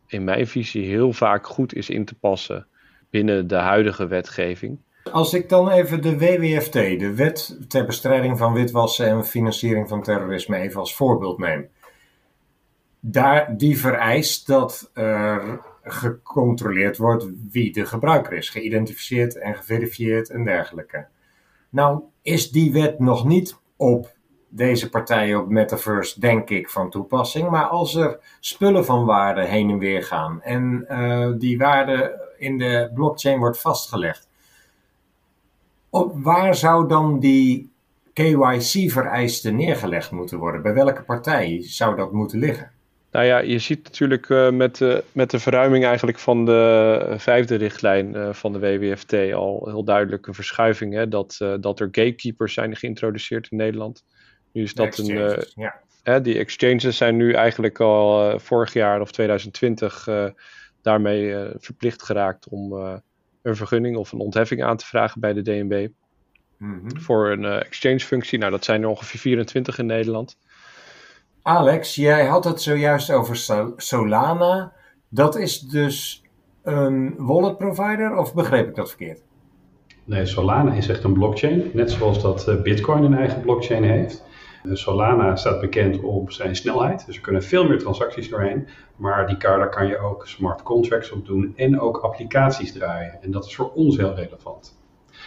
in mijn visie heel vaak goed is in te passen binnen de huidige wetgeving. Als ik dan even de WWFT, de Wet ter bestrijding van witwassen en financiering van terrorisme, even als voorbeeld neem daar, die vereist dat er gecontroleerd wordt wie de gebruiker is, geïdentificeerd en geverifieerd en dergelijke. Nou is die wet nog niet op deze partijen op Metaverse, denk ik, van toepassing. Maar als er spullen van waarde heen en weer gaan en uh, die waarde in de blockchain wordt vastgelegd, op waar zou dan die KYC-vereisten neergelegd moeten worden? Bij welke partij zou dat moeten liggen? Nou ja, je ziet natuurlijk uh, met, de, met de verruiming eigenlijk van de vijfde richtlijn uh, van de WWFT al heel duidelijk een verschuiving. Hè, dat, uh, dat er gatekeepers zijn geïntroduceerd in Nederland. Nu is dat een. Ja. Hè, die exchanges zijn nu eigenlijk al vorig jaar of 2020 daarmee verplicht geraakt om een vergunning of een ontheffing aan te vragen bij de DNB. Mm -hmm. Voor een exchange functie. Nou, dat zijn er ongeveer 24 in Nederland. Alex, jij had het zojuist over Solana. Dat is dus een wallet provider, of begreep ik dat verkeerd? Nee, Solana is echt een blockchain, net zoals dat eh, Bitcoin een eigen blockchain heeft. Eh, Solana staat bekend om zijn snelheid, dus er kunnen veel meer transacties doorheen. Maar die daar kan je ook smart contracts op doen en ook applicaties draaien. En dat is voor ons heel relevant.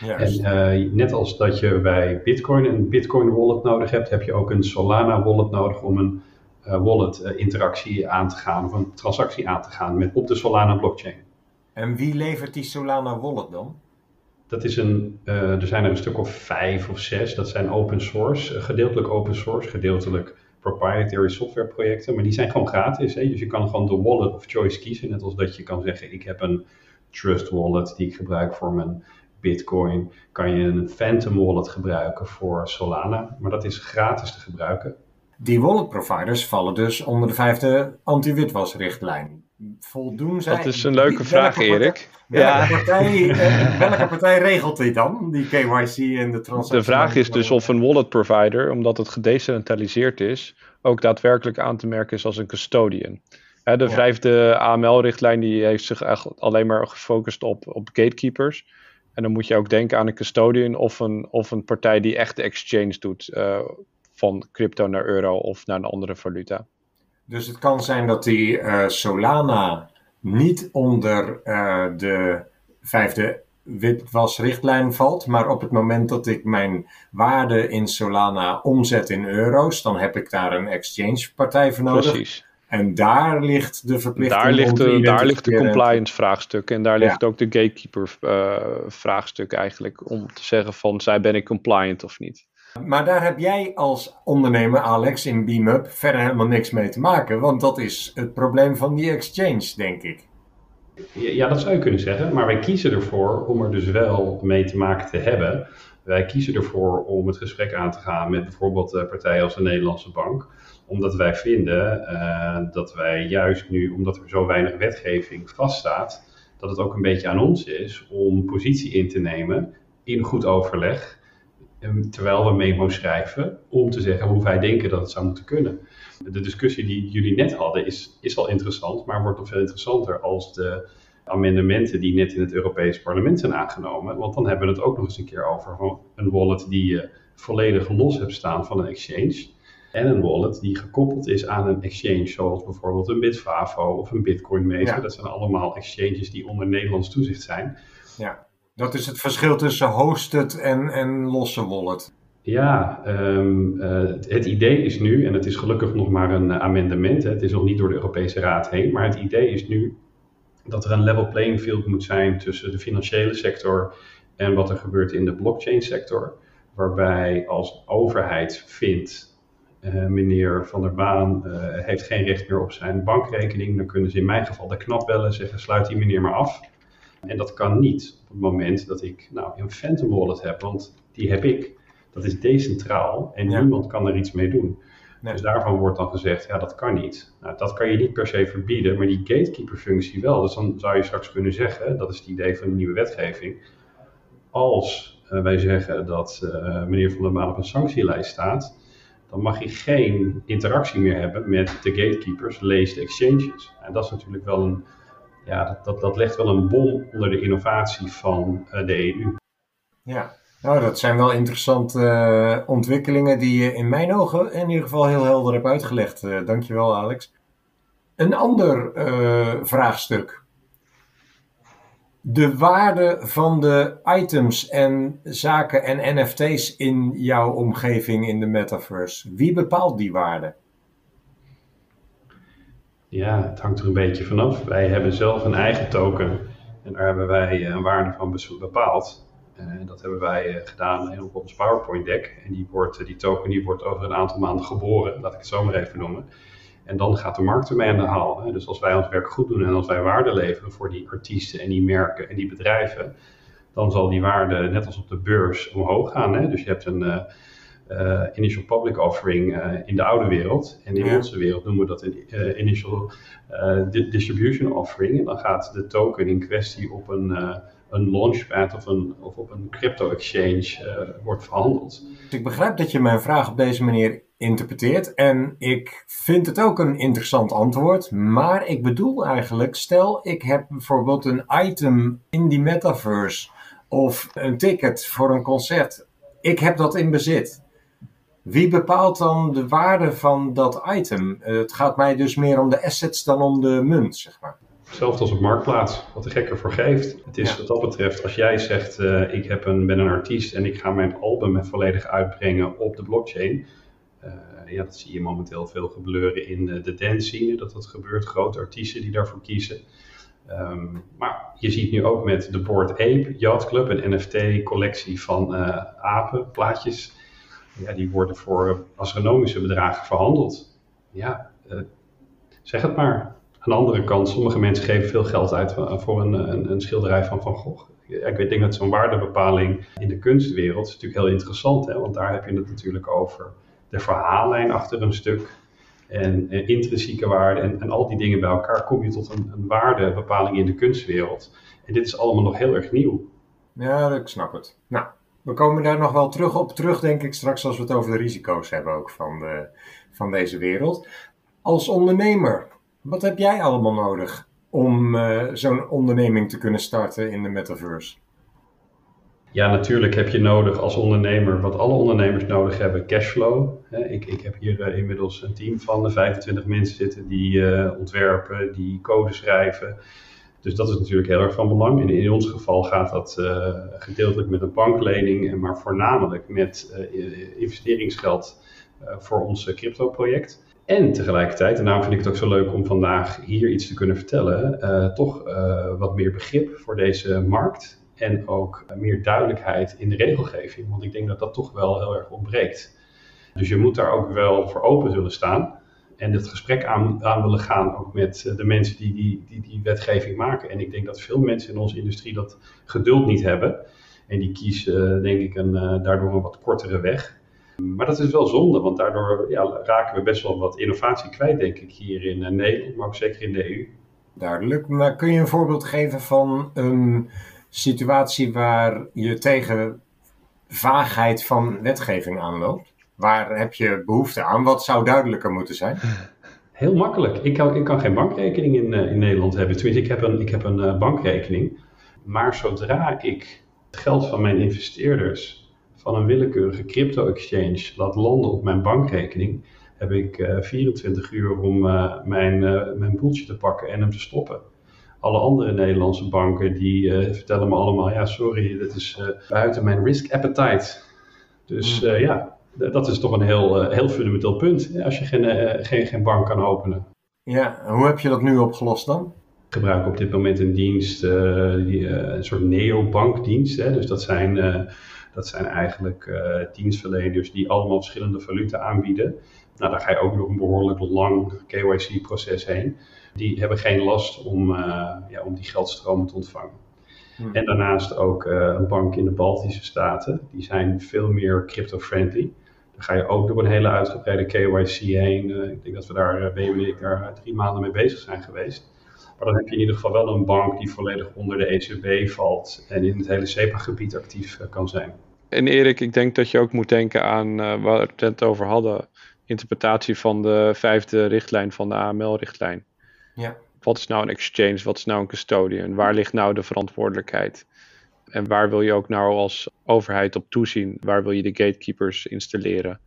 En uh, net als dat je bij Bitcoin een Bitcoin wallet nodig hebt, heb je ook een Solana wallet nodig om een uh, wallet uh, interactie aan te gaan of een transactie aan te gaan met, op de Solana blockchain. En wie levert die Solana wallet dan? Dat is een, er zijn er een stuk of vijf of zes. Dat zijn open source, gedeeltelijk open source, gedeeltelijk proprietary software projecten. Maar die zijn gewoon gratis. Hè? Dus je kan gewoon de wallet of choice kiezen. Net als dat je kan zeggen, ik heb een trust wallet die ik gebruik voor mijn Bitcoin kan je een Phantom wallet gebruiken voor Solana, maar dat is gratis te gebruiken. Die wallet providers vallen dus onder de vijfde anti-witwasrichtlijn. Voldoen zij... Dat is een leuke vraag, Erik. Welke, ja. partij, eh, welke partij regelt die dan, die KYC en de transactie? De vraag is dus of een wallet provider, omdat het gedecentraliseerd is, ook daadwerkelijk aan te merken is als een custodian. de vijfde AML-richtlijn die heeft zich echt alleen maar gefocust op, op gatekeepers. En dan moet je ook denken aan een custodian of een, of een partij die echt de exchange doet. Uh, van crypto naar euro of naar een andere valuta. Dus het kan zijn dat die eh, Solana niet onder eh, de vijfde witwasrichtlijn valt, maar op het moment dat ik mijn waarde in Solana omzet in euro's, dan heb ik daar een exchange partij voor nodig. Precies. En daar ligt de verplichting Daar ligt, om te de, daar ligt de compliance vraagstuk en daar Ja. ligt ook de gatekeeper eh, vraagstuk eigenlijk om te zeggen van zijn ben ik compliant of niet. Maar daar heb jij als ondernemer, Alex, in BeamUp verder helemaal niks mee te maken, want dat is het probleem van die exchange, denk ik. Ja, dat zou je kunnen zeggen, maar wij kiezen ervoor om er dus wel mee te maken te hebben. Wij kiezen ervoor om het gesprek aan te gaan met bijvoorbeeld eh, partijen als de Nederlandse Bank, omdat wij vinden eh, dat wij juist nu, omdat er zo weinig wetgeving vaststaat, dat het ook een beetje aan ons is om positie in te nemen in goed overleg, eh, terwijl we memo schrijven, om te zeggen hoe wij denken dat het zou moeten kunnen. De discussie die jullie net hadden is, is al interessant, maar wordt nog veel interessanter als de amendementen die net in het Europees Parlement zijn aangenomen. Want dan hebben we het ook nog eens een keer over een wallet die je volledig los hebt staan van een exchange. En een wallet die gekoppeld is aan een exchange, zoals bijvoorbeeld een Bitfavo of een Bitcoin Meter. Ja. Dat zijn allemaal exchanges die onder Nederlands toezicht zijn. Ja, dat is het verschil tussen hosted en, en losse wallet. Ja, ehm, eh, het, idee is nu, en het is gelukkig nog maar een eh, amendement, hè, het is nog niet door de Europese Raad heen, maar het idee is nu dat er een level playing field moet zijn tussen de financiële sector en wat er gebeurt in de blockchain sector. Waarbij als overheid vindt, eh, meneer Van der Baan eh, heeft geen recht meer op zijn bankrekening, dan kunnen ze in mijn geval de knap bellen, zeggen sluit die meneer maar af. En dat kan niet op het moment dat ik nou, een Phantom wallet heb, want die heb ik. Dat is decentraal en Ja. niemand kan er iets mee doen. Nee. Dus daarvan wordt dan gezegd, ja dat kan niet. Nou, dat kan je niet per se verbieden, maar die gatekeeper functie wel. Dus dan zou je straks kunnen zeggen, dat is het idee van de nieuwe wetgeving. Als eh, wij zeggen dat meneer Van der Maan op een sanctielijst staat, dan mag hij geen interactie meer hebben met de gatekeepers, lees de exchanges. En dat is natuurlijk wel een, ja, dat, dat, legt wel een bom onder de innovatie van eh, de EU. Ja, nou dat zijn wel interessante eh, ontwikkelingen die je in mijn ogen in ieder geval heel helder hebt uitgelegd. Eh, dankjewel Alex. Een ander vraagstuk. De waarde van de items en zaken en NFT's in jouw omgeving in de metaverse. Wie bepaalt die waarde? Ja, het hangt er een beetje vanaf. Wij hebben zelf een eigen token en daar hebben wij eh, een waarde van bepaald. En dat hebben wij eh, gedaan op ons PowerPoint deck. En die, wordt, eh, die token die wordt over een aantal maanden geboren, laat ik het zo maar even noemen. En dan gaat de markt ermee aan de haal. Hè. Dus als wij ons werk goed doen en als wij waarde leveren voor die artiesten en die merken en die bedrijven, dan zal die waarde net als op de beurs omhoog gaan. Hè. Dus je hebt een eh, eh, initial public offering eh, in de oude wereld. En in Ja. onze wereld noemen we dat een eh, initial eh, di- distribution offering. En dan gaat de token in kwestie op een, eh, een launchpad of, een, of op een crypto exchange eh, wordt verhandeld. Ik begrijp dat je mijn vraag op deze manier interpreteert en ik vind het ook een interessant antwoord, maar ik bedoel eigenlijk, stel ik heb bijvoorbeeld een item in die metaverse of een ticket voor een concert. Ik heb dat in bezit. Wie bepaalt dan de waarde van dat item? Eh, Het gaat mij dus meer om de assets dan om de munt, zeg maar. Hetzelfde als op Marktplaats, wat de gek ervoor geeft. Het is Ja. wat dat betreft, als jij zegt, eh, ik heb een, ben een artiest en ik ga mijn album volledig uitbrengen op de blockchain. Eh, ja, dat zie je momenteel veel gebleuren in eh, de dance scene, dat dat gebeurt. Grote artiesten die daarvoor kiezen. Ehm, maar je ziet nu ook met de Board Ape Yacht Club, een NFT-collectie van eh, apen, plaatjes. Ja, die worden voor astronomische bedragen verhandeld. Ja, zeg het maar. Aan de andere kant, sommige mensen geven veel geld uit voor een, een, een schilderij van Van Gogh. Ik denk dat zo'n waardebepaling in de kunstwereld is natuurlijk heel interessant, hè? want daar heb je het natuurlijk over de verhaallijn achter een stuk en eh, intrinsieke waarde en, al die dingen bij elkaar kom je tot een, een waardebepaling in de kunstwereld. En dit is allemaal nog heel erg nieuw. Ja, ik snap het. Nou, we komen daar nog wel terug op terug, denk ik, straks als we het over de risico's hebben ook van, van deze wereld. Als ondernemer, wat heb jij allemaal nodig om eh, zo'n onderneming te kunnen starten in de metaverse? Ja, natuurlijk heb je nodig als ondernemer, wat alle ondernemers nodig hebben, cashflow. Ik, ik heb hier uh, inmiddels een team van 25 mensen zitten die uh, ontwerpen, die code schrijven. Dus dat is natuurlijk heel erg van belang. En in ons geval gaat dat uh, gedeeltelijk met een banklening, maar voornamelijk met investeringsgeld voor ons crypto-project. En tegelijkertijd, en daarom vind ik het ook zo leuk om vandaag hier iets te kunnen vertellen, toch wat meer begrip voor deze markt en ook meer duidelijkheid in de regelgeving. Want ik denk dat dat toch wel heel erg ontbreekt. Dus je moet daar ook wel voor open zullen staan. En het gesprek aan, aan willen gaan ook met de mensen die die, die die wetgeving maken. En ik denk dat veel mensen in onze industrie dat geduld niet hebben. En die kiezen denk ik een, daardoor een wat kortere weg. Maar dat is wel zonde, want daardoor ja, raken we best wel wat innovatie kwijt, denk ik, hier in Nederland, maar ook zeker in de EU. Duidelijk, maar kun je een voorbeeld geven van een situatie waar je tegen vaagheid van wetgeving aanloopt? Waar heb je behoefte aan? Wat zou duidelijker moeten zijn? Heel makkelijk. Ik kan, ik kan geen bankrekening in, uh, in Nederland hebben. Tenminste, ik heb een, ik heb een uh, bankrekening. Maar zodra ik het geld van mijn investeerders van een willekeurige crypto-exchange laat landen op mijn bankrekening, heb ik uh, 24 uur om mijn, mijn boeltje te pakken en hem te stoppen alle andere Nederlandse banken die uh, vertellen me allemaal, ja sorry, dat is uh, buiten mijn risk appetite. Dus uh, ja, dat is toch een heel, heel fundamenteel punt als je geen, geen, geen bank kan openen. Ja, hoe heb je dat nu opgelost dan? Ik gebruik op dit moment een dienst, die, een soort neobankdienst. Hè? Dus dat zijn, dat zijn eigenlijk dienstverleners die allemaal verschillende valuta aanbieden. Nou, daar ga je ook nog een behoorlijk lang KYC-proces heen die hebben geen last om, uh, ja, om die geldstromen te ontvangen. Hmm. En daarnaast ook uh, een bank in de Baltische Staten, die zijn veel meer crypto-friendly. Dan ga je ook door een hele uitgebreide KYC heen. Uh, ik denk dat we daar, BM en ik, daar drie maanden mee bezig zijn geweest. Maar dan heb je in ieder geval wel een bank die volledig onder de ECB valt en in het hele SEPA-gebied actief kan zijn. En Erik, ik denk dat je ook moet denken aan waar we het net over hadden, interpretatie van de vijfde richtlijn van de AML-richtlijn. Ja. Wat is nou een exchange? Wat is nou een custodian? Waar ligt nou de verantwoordelijkheid? En waar wil je ook nou als overheid op toezien? Waar wil je de gatekeepers installeren?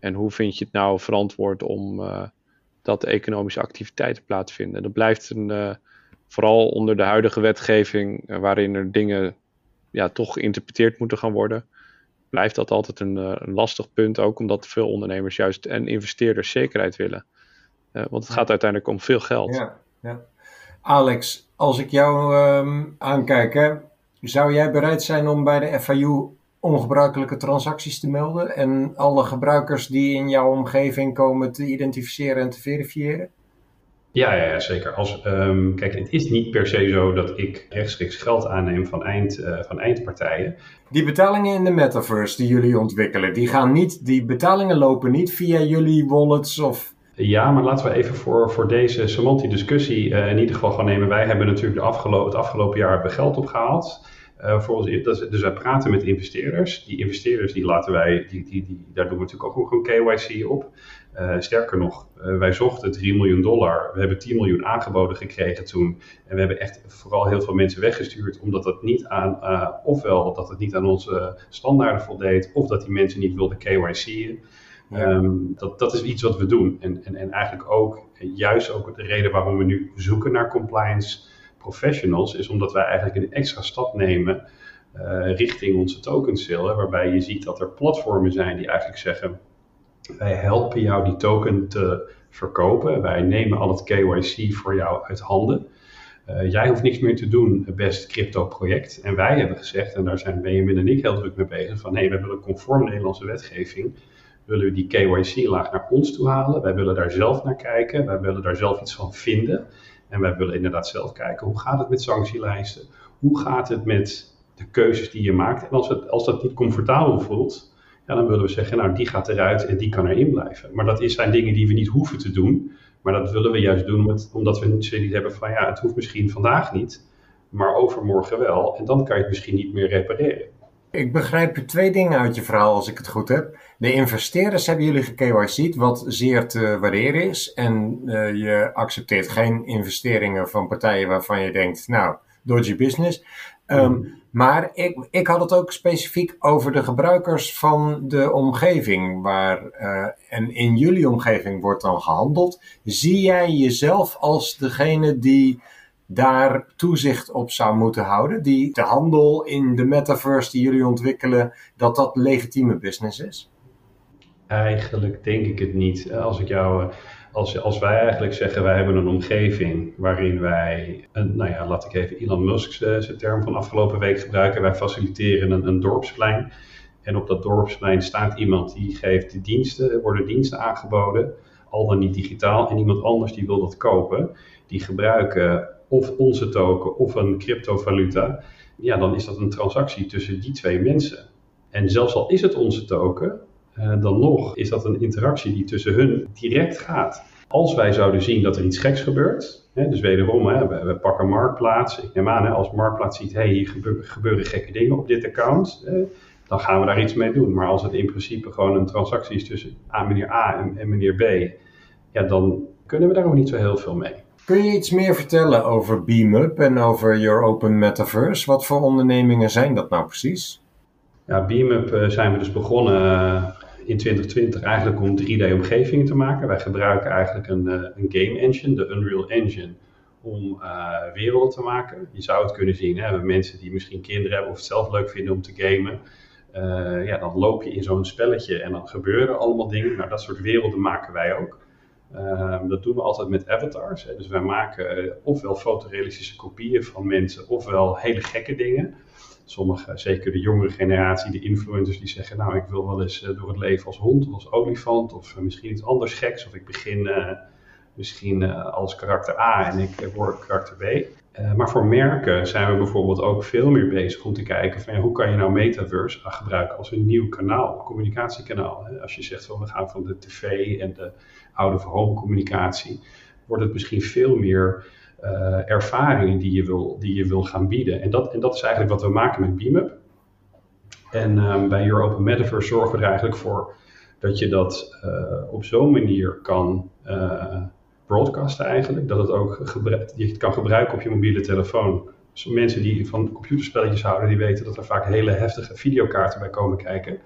En hoe vind je het nou verantwoord om uh, dat economische activiteiten plaatsvinden? Dat blijft een, uh, vooral onder de huidige wetgeving, uh, waarin er dingen ja, toch geïnterpreteerd moeten gaan worden, blijft dat altijd een, een lastig punt. Ook omdat veel ondernemers juist en investeerders zekerheid willen. Uh, want het gaat uiteindelijk om veel geld. Ja, ja. Alex, als ik jou um, aankijk, hè, zou jij bereid zijn om bij de FIU ongebruikelijke transacties te melden en alle gebruikers die in jouw omgeving komen te identificeren en te verifiëren? Ja, ja, ja zeker. Als, um, kijk, het is niet per se zo dat ik rechtstreeks geld aanneem van, eind, uh, van eindpartijen. Die betalingen in de metaverse die jullie ontwikkelen, die gaan niet, die betalingen lopen niet via jullie wallets of ja, maar laten we even voor, voor deze semantische discussie uh, in ieder geval gaan nemen. Wij hebben natuurlijk het afgelopen jaar hebben geld opgehaald. Uh, voor dus wij praten met investeerders. Die investeerders die laten wij, die, die, die, daar doen we natuurlijk ook gewoon KYC op. Uh, sterker nog, wij zochten 3 miljoen dollar. We hebben 10 miljoen aangeboden gekregen toen. En we hebben echt vooral heel veel mensen weggestuurd, omdat het niet aan, ofwel dat het niet aan onze standaarden voldeed, of dat die mensen niet wilden KYC'en. Um, dat, dat is iets wat we doen. En, en, en eigenlijk ook, juist ook de reden waarom we nu zoeken naar compliance professionals, is omdat wij eigenlijk een extra stap nemen uh, richting onze token sale. Waarbij je ziet dat er platformen zijn die eigenlijk zeggen, wij helpen jou die token te verkopen. Wij nemen al het KYC voor jou uit handen. Uh, jij hoeft niks meer te doen, best crypto project. En wij hebben gezegd, en daar zijn Benjamin en ik heel druk mee bezig, van nee, we willen conform Nederlandse wetgeving willen we die KYC-laag naar ons toe halen. Wij willen daar zelf naar kijken. Wij willen daar zelf iets van vinden. En wij willen inderdaad zelf kijken, hoe gaat het met sanctielijsten? Hoe gaat het met de keuzes die je maakt? En als, het, als dat niet comfortabel voelt, ja, dan willen we zeggen, nou die gaat eruit en die kan erin blijven. Maar dat zijn dingen die we niet hoeven te doen. Maar dat willen we juist doen omdat we niet zoiets hebben van, ja, het hoeft misschien vandaag niet, maar overmorgen wel. En dan kan je het misschien niet meer repareren. Ik begrijp twee dingen uit je verhaal, als ik het goed heb. De investeerders hebben jullie gekyc'd, wat zeer te waarderen is. En uh, je accepteert geen investeringen van partijen waarvan je denkt, nou, dodgy business. Ehm, maar ik, ik had het ook specifiek over de gebruikers van de omgeving. Waar, eh, en in jullie omgeving wordt dan gehandeld. Zie jij jezelf als degene die daar toezicht op zou moeten houden? Die de handel in de metaverse die jullie ontwikkelen, dat dat legitieme business is? Eigenlijk denk ik het niet. Als ik jou. Als, als wij eigenlijk zeggen, wij hebben een omgeving waarin wij, een, nou ja, laat ik even Elon Musk eh, zijn term van afgelopen week gebruiken. Wij faciliteren een, een dorpsplein. En op dat dorpsplein staat iemand die geeft de diensten, worden diensten aangeboden, al dan niet digitaal. En iemand anders die wil dat kopen, die gebruiken of onze token of een cryptovaluta. Ja, dan is dat een transactie tussen die twee mensen. En zelfs al is het onze token, eh, dan nog is dat een interactie die tussen hun direct gaat. Als wij zouden zien dat er iets geks gebeurt, dus wederom, we, pakken Marktplaats. Ik neem aan, als Marktplaats ziet, hé, hier gebeuren, gekke dingen op dit account, dan gaan we daar iets mee doen. Maar als het in principe gewoon een transactie is tussen meneer A en, en meneer B, ja, dan kunnen we daar ook niet zo heel veel mee. Kun je iets meer vertellen over BeamUp en over Your Open Metaverse? Wat voor ondernemingen zijn dat nou precies? Ja, BeamUp eh, zijn we dus begonnen eh, in 2020 eigenlijk om 3D-omgevingen te maken. Wij gebruiken eigenlijk een, eh, een game engine, de Unreal Engine, om werelden te maken. Je zou het kunnen zien, hè, mensen die misschien kinderen hebben of het zelf leuk vinden om te gamen. Ja, dan loop je in zo'n spelletje en dan gebeuren allemaal dingen. Nou, dat soort werelden maken wij ook. Ehm, dat doen we altijd met avatars. Hè. Dus wij maken eh, ofwel fotorealistische kopieën van mensen, ofwel hele gekke dingen. Sommige, zeker de jongere generatie, de influencers, die zeggen: Nou, ik wil wel eens eh, door het leven als hond of als olifant, of eh, misschien iets anders geks. Of ik begin misschien als karakter A en ik word karakter B. Maar voor merken zijn we bijvoorbeeld ook veel meer bezig om te kijken hoe kan je nou metaverse gebruiken als een nieuw kanaal, communicatiekanaal. Hè? Als je zegt van we gaan van de tv en de oude home communicatie, wordt het misschien veel meer uh, ervaringen die je, wil, die je wil gaan bieden. En dat, en dat is eigenlijk wat we maken met BeamUp. En um, bij Your Open Metaverse zorgen we er eigenlijk voor dat je dat uh, op zo'n manier kan uh, broadcasten eigenlijk. Dat het ook je kan gebruiken op je mobiele telefoon. Dus mensen die van computerspelletjes houden, die weten dat er vaak hele heftige videokaarten bij komen kijken.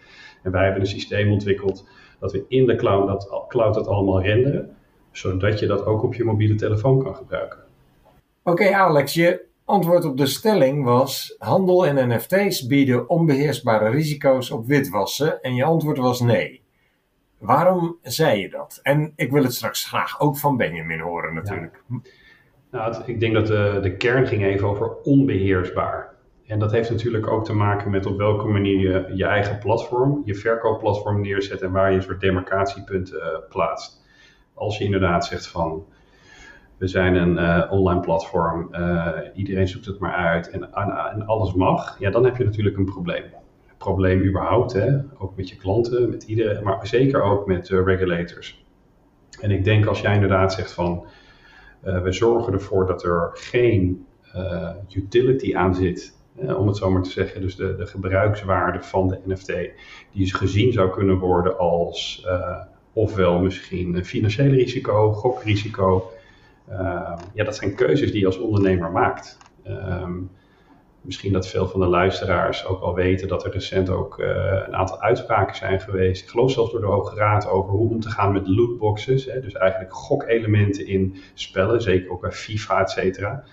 En wij hebben een systeem ontwikkeld dat we in de cloud dat, cloud dat allemaal renderen. Zodat je dat ook op je mobiele telefoon kan gebruiken. Oké okay, Alex, je antwoord op de stelling was handel in NFT's bieden onbeheersbare risico's op witwassen en je antwoord was nee. Waarom zei je dat? En ik wil het straks graag ook van Benjamin horen natuurlijk. Ja. Nou, het, ik denk dat de, de kern ging even over onbeheersbaar. En dat heeft natuurlijk ook te maken met op welke manier je je eigen platform, je verkoopplatform neerzet en waar je een soort demarcatiepunten uh, plaatst. Als je inderdaad zegt van we zijn een uh, online platform, uh, iedereen zoekt het maar uit en, en, alles mag, ja, dan heb je natuurlijk een probleem. Een probleem überhaupt, hè? ook met je klanten, met iedereen, maar zeker ook met regulators. En ik denk als jij inderdaad zegt van, we zorgen ervoor dat er geen utility aan zit, om het zo maar te zeggen, dus de, de gebruikswaarde van de NFT, die dus gezien zou kunnen worden als ofwel misschien een financieel risico, gokrisico, uh, ja, dat zijn keuzes die je als ondernemer maakt. Um, misschien dat veel van de luisteraars ook wel weten dat er recent ook uh, een aantal uitspraken zijn geweest. Ik geloof zelfs door de Hoge Raad over hoe om te gaan met lootboxes. Hè, dus eigenlijk gokelementen in spellen, zeker ook bij FIFA, et cetera.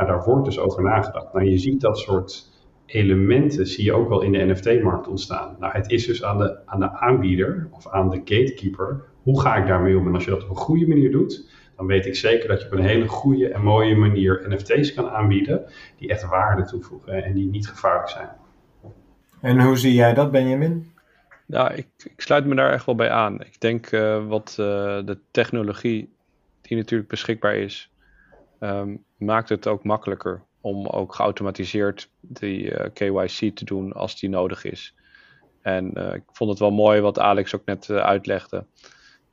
Nou, daar wordt dus over nagedacht. Nou, je ziet dat soort elementen, zie je ook wel in de NFT-markt ontstaan. Nou, het is dus aan de, aan de aanbieder of aan de gatekeeper, hoe ga ik daarmee om? En als je dat op een goede manier doet, dan weet ik zeker dat je op een hele goede en mooie manier NFT's kan aanbieden die echt waarde toevoegen en die niet gevaarlijk zijn. En hoe zie jij dat, Benjamin? Nou, ik, ik sluit me daar echt wel bij aan. Ik denk uh, wat uh, de technologie die natuurlijk beschikbaar is, um, maakt het ook makkelijker om ook geautomatiseerd die uh, KYC te doen als die nodig is. En ik vond het wel mooi wat Alex ook net uitlegde.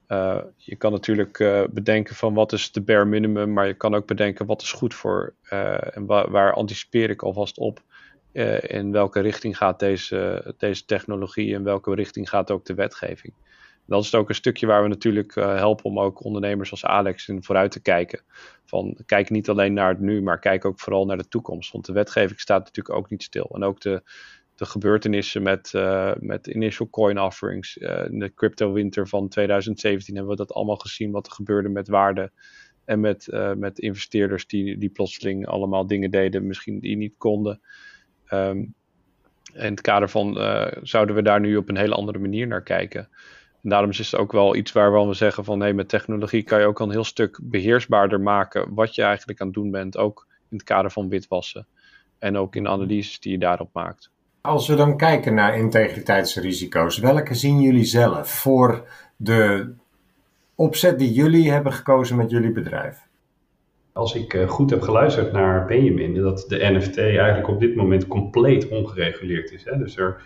Uh, je kan natuurlijk bedenken van wat is de bare minimum, maar je kan ook bedenken wat is goed voor en wa waar anticipeer ik alvast op. in welke richting gaat deze, deze technologie en welke richting gaat ook de wetgeving. Dat is ook een stukje waar we natuurlijk uh, helpen om ook ondernemers als Alex in vooruit te kijken. Van kijk niet alleen naar het nu, maar kijk ook vooral naar de toekomst. Want de wetgeving staat natuurlijk ook niet stil. En ook de, de gebeurtenissen met, uh, met initial coin offerings. Uh, in de crypto winter van 2017 hebben we dat allemaal gezien. Wat er gebeurde met waarde. En met, met investeerders die, die plotseling allemaal dingen deden, misschien die niet konden. Um, in het kader van zouden we daar nu op een hele andere manier naar kijken. En daarom is het ook wel iets waar we zeggen van hey, met technologie kan je ook al een heel stuk beheersbaarder maken wat je eigenlijk aan het doen bent. Ook in het kader van witwassen. En ook in analyses die je daarop maakt. Als we dan kijken naar integriteitsrisico's, welke zien jullie zelf voor de opzet die jullie hebben gekozen met jullie bedrijf? Als ik eh, goed heb geluisterd naar Benjamin, dat de NFT eigenlijk op dit moment compleet ongereguleerd is. Hè? Dus er,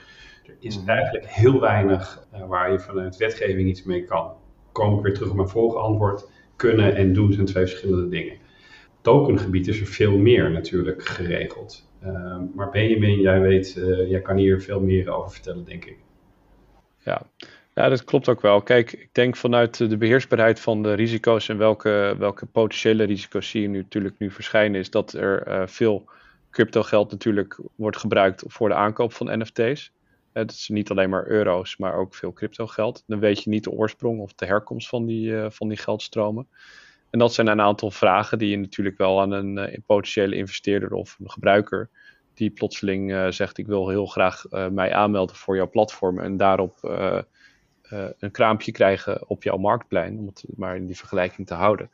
er is Mhm. eigenlijk heel weinig uh, waar je vanuit wetgeving iets mee kan. Kom ik weer terug op mijn vorige antwoord. Kunnen en doen zijn twee verschillende dingen. Tokengebied is er veel meer natuurlijk geregeld. Uh, maar Benjamin, jij weet, uh, jij kan hier veel meer over vertellen, denk ik. Ja. ja, dat klopt ook wel. Kijk, ik denk vanuit de beheersbaarheid van de risico's en welke, welke potentiële risico's zie je nu natuurlijk nu verschijnen, is dat er uh, veel crypto geld natuurlijk wordt gebruikt voor de aankoop van NFT's. Het is niet alleen maar euro's, maar ook veel crypto geld. Dan weet je niet de oorsprong of de herkomst van die, uh, van die geldstromen. En dat zijn een aantal vragen die je natuurlijk wel aan een, uh, potentiële investeerder of een gebruiker, die plotseling uh, zegt: Ik wil heel graag mij aanmelden voor jouw platform en daarop een kraampje krijgen op jouw marktplein, om het maar in die vergelijking te houden.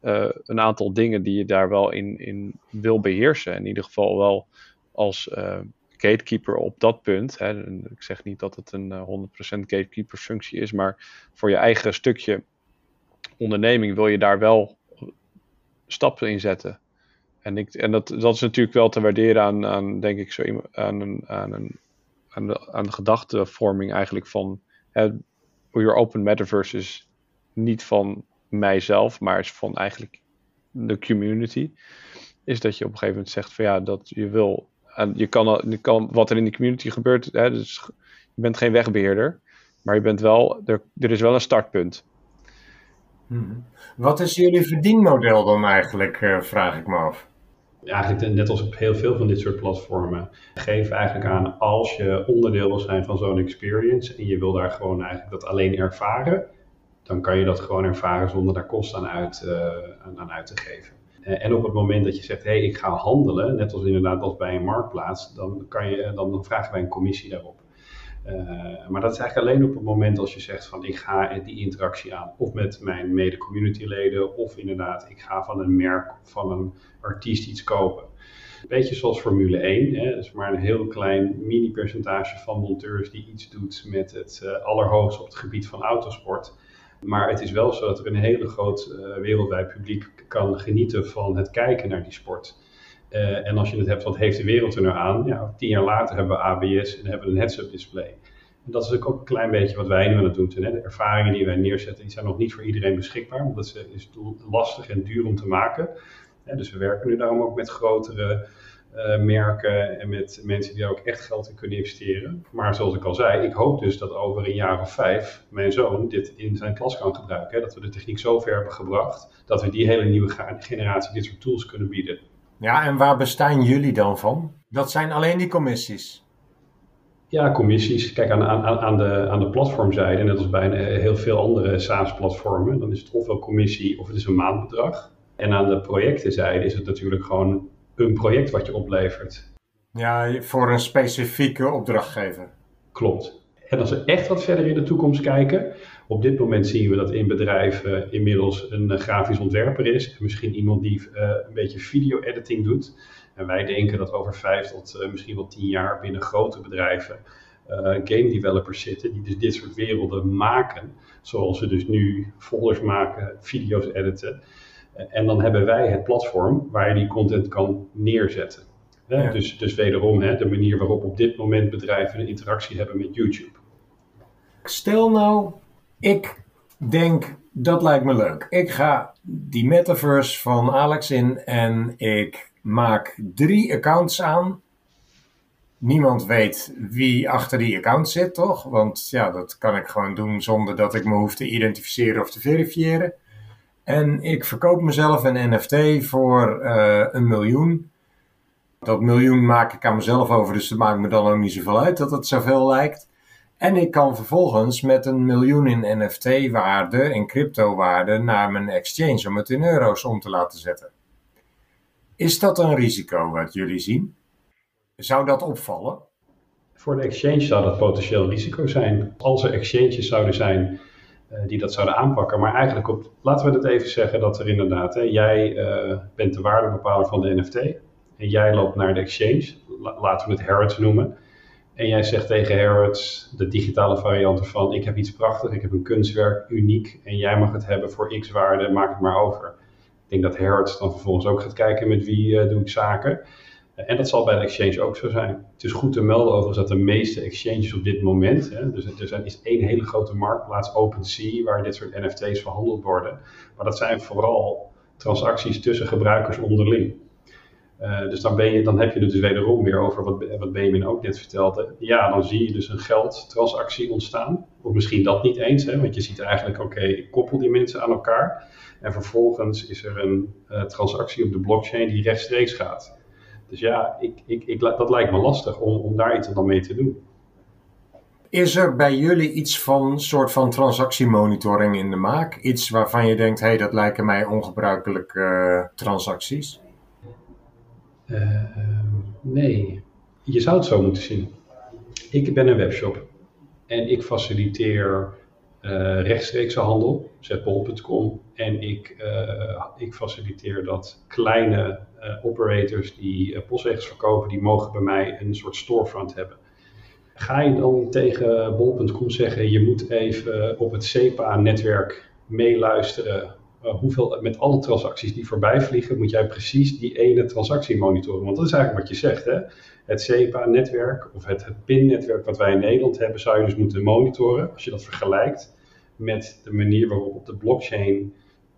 een aantal dingen die je daar wel in, in wil beheersen. In ieder geval wel als gatekeeper op dat punt. Hè. Ik zeg niet dat het een 100% gatekeeper functie is, maar voor je eigen stukje onderneming wil je daar wel stappen in zetten. En, ik, en dat, dat is natuurlijk wel te waarderen aan, aan denk ik, zo, aan, een, aan, een, aan, de, aan gedachtevorming eigenlijk van hè, your open metaverse is niet van mijzelf, maar is van eigenlijk de community. Is dat je op een gegeven moment zegt van ja, dat je wil, en je kan, je kan wat er in de community gebeurt, hè, dus je bent geen wegbeheerder, maar je bent wel, er, er is wel een startpunt. Hmm. Wat is jullie verdienmodel dan eigenlijk, uh, vraag ik me af? Eigenlijk net als op heel veel van dit soort platformen. Geef eigenlijk aan als je onderdeel wil zijn van zo'n experience en je wil daar gewoon eigenlijk dat alleen ervaren, dan kan je dat gewoon ervaren zonder daar kosten aan uit, uh, aan uit te geven. En op het moment dat je zegt, hé, hey, ik ga handelen, net als inderdaad als bij een marktplaats, dan, kan je, dan vragen wij een commissie daarop. Uh, maar dat is eigenlijk alleen op het moment als je zegt van ik ga die interactie aan. Of met mijn mede-communityleden of inderdaad ik ga van een merk of van een artiest iets kopen. Een beetje zoals Formule 1. Hè? Is maar een heel klein mini percentage van monteurs die iets doet met het uh, allerhoogste op het gebied van autosport. Maar het is wel zo dat er een hele groot uh, wereldwijd publiek kan genieten van het kijken naar die sport. Uh, en als je het hebt, wat heeft de wereld er nou aan? Ja, tien jaar later hebben we ABS en hebben we een heads-up display. En dat is ook een klein beetje wat wij nu aan het doen zijn. De ervaringen die wij neerzetten, die zijn nog niet voor iedereen beschikbaar. Want dat is lastig en duur om te maken. Dus we werken nu daarom ook met grotere uh, merken en met mensen die daar ook echt geld in kunnen investeren. Maar zoals ik al zei, ik hoop dus dat over een jaar of vijf mijn zoon dit in zijn klas kan gebruiken. Hè? Dat we de techniek zo ver hebben gebracht dat we die hele nieuwe generatie dit soort tools kunnen bieden. Ja, en waar bestaan jullie dan van? Dat zijn alleen die commissies. Ja, commissies. Kijk, aan, aan, aan, de, aan de platformzijde, net als bij heel veel andere SaaS-platformen, dan is het ofwel commissie of het is een maandbedrag. En aan de projectenzijde is het natuurlijk gewoon een project wat je oplevert. Ja, voor een specifieke opdrachtgever. Klopt. En als we echt wat verder in de toekomst kijken, op dit moment zien we dat in bedrijven inmiddels een uh, grafisch ontwerper is. En misschien iemand die uh, een beetje video-editing doet. En wij denken dat over vijf tot uh, misschien wel tien jaar binnen grote bedrijven game developers zitten. Die dus dit soort werelden maken. Zoals we dus nu folders maken, video's editen. En dan hebben wij het platform waar je die content kan neerzetten. Ja. Dus, dus wederom hè, de manier waarop op dit moment bedrijven een interactie hebben met YouTube. Stel nou, ik denk dat lijkt me leuk. Ik ga die metaverse van Alex in en ik maak drie accounts aan. Niemand weet wie achter die account zit, toch? Want ja, dat kan ik gewoon doen zonder dat ik me hoef te identificeren of te verifiëren. En ik verkoop mezelf een NFT voor uh, een miljoen. Dat miljoen maak ik aan mezelf over, dus dat maakt me dan ook niet zoveel uit dat het zoveel lijkt. En ik kan vervolgens met een miljoen in NFT-waarde en crypto-waarde naar mijn exchange om het in euro's om te laten zetten. Is dat een risico wat jullie zien? Zou dat opvallen? Voor de exchange zou dat potentieel risico zijn. Als er exchanges zouden zijn die dat zouden aanpakken. Maar eigenlijk, op, laten we het even zeggen dat er inderdaad, hè, jij uh, bent de waardebepaler van de NFT. En jij loopt naar de exchange, laten we het Harrods noemen. En jij zegt tegen Harrods, de digitale variant ervan, ik heb iets prachtigs, ik heb een kunstwerk, uniek. En jij mag het hebben voor x waarde, maak het maar over. Ik denk dat Harrods dan vervolgens ook gaat kijken met wie uh, doe ik zaken. En dat zal bij de exchange ook zo zijn. Het is goed te melden overigens dat de meeste exchanges op dit moment, hè, dus er is één hele grote marktplaats, OpenSea, waar dit soort NFT's verhandeld worden. Maar dat zijn vooral transacties tussen gebruikers onderling. Uh, dus dan, ben je, dan heb je het dus wederom weer over wat, wat Benjamin ook net vertelde. Ja, dan zie je dus een geldtransactie ontstaan. Of misschien dat niet eens, hè, want je ziet eigenlijk, oké, ik koppel die mensen aan elkaar. En vervolgens is er een uh, transactie op de blockchain die rechtstreeks gaat. Dus ja, ik, ik, ik, dat lijkt me lastig om, om daar iets dan mee te doen. Is er bij jullie iets van soort van transactiemonitoring in de maak? Iets waarvan je denkt, hé, hey, dat lijken mij ongebruikelijke uh, transacties? Uh, nee, je zou het zo moeten zien. Ik ben een webshop en ik faciliteer uh, rechtstreekse handel, zetbol.com. En ik, uh, ik faciliteer dat kleine uh, operators die postzegels verkopen, die mogen bij mij een soort storefront hebben. Ga je dan tegen bol.com zeggen, je moet even op het SEPA-netwerk meeluisteren uh, hoeveel, met alle transacties die voorbij vliegen, moet jij precies die ene transactie monitoren. Want dat is eigenlijk wat je zegt. Hè? Het SEPA-netwerk of het, het PIN-netwerk wat wij in Nederland hebben, zou je dus moeten monitoren. Als je dat vergelijkt met de manier waarop op de blockchain,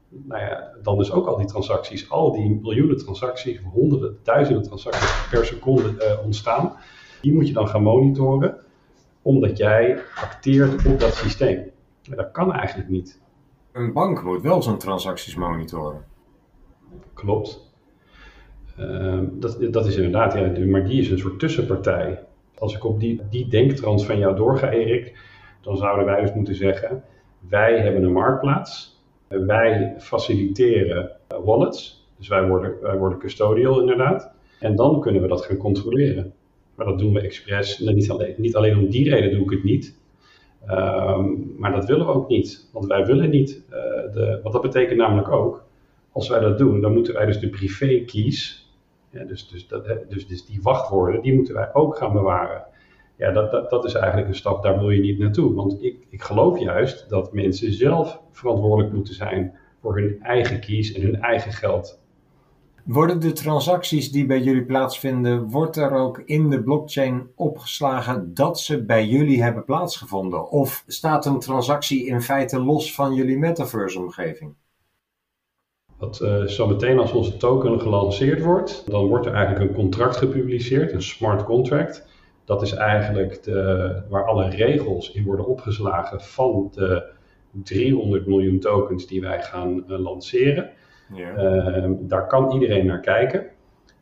nou ja, dan dus ook al die transacties, al die miljoenen transacties, honderden, duizenden transacties per seconde uh, ontstaan, die moet je dan gaan monitoren, omdat jij acteert op dat systeem. Dat kan eigenlijk niet. Een bank moet wel zijn transacties monitoren. Klopt. Uh, dat, dat is inderdaad, ja, maar die is een soort tussenpartij. Als ik op die, die denktrans van jou doorga, Erik, dan zouden wij dus moeten zeggen: wij hebben een marktplaats, wij faciliteren wallets, dus wij worden, wij worden custodial inderdaad, en dan kunnen we dat gaan controleren. Maar dat doen we expres, niet alleen, niet alleen om die reden doe ik het niet, Um, maar dat willen we ook niet, want wij willen niet. Uh, de, wat dat betekent namelijk ook, als wij dat doen, dan moeten wij dus de privé ja, dus, dus, dat, dus, dus die wachtwoorden, die moeten wij ook gaan bewaren. Ja, dat, dat, is eigenlijk een stap, daar wil je niet naartoe. Want ik, ik geloof juist dat mensen zelf verantwoordelijk moeten zijn voor hun eigen keys en hun eigen geld. Worden de transacties die bij jullie plaatsvinden, wordt er ook in de blockchain opgeslagen dat ze bij jullie hebben plaatsgevonden? Of staat een transactie in feite los van jullie metaverse-omgeving? Dat uh, zo meteen als onze token gelanceerd wordt, dan wordt er eigenlijk een contract gepubliceerd, een smart contract. Dat is eigenlijk de, waar alle regels in worden opgeslagen van de 300 miljoen tokens die wij gaan uh, lanceren. Ja. Uh, daar kan iedereen naar kijken.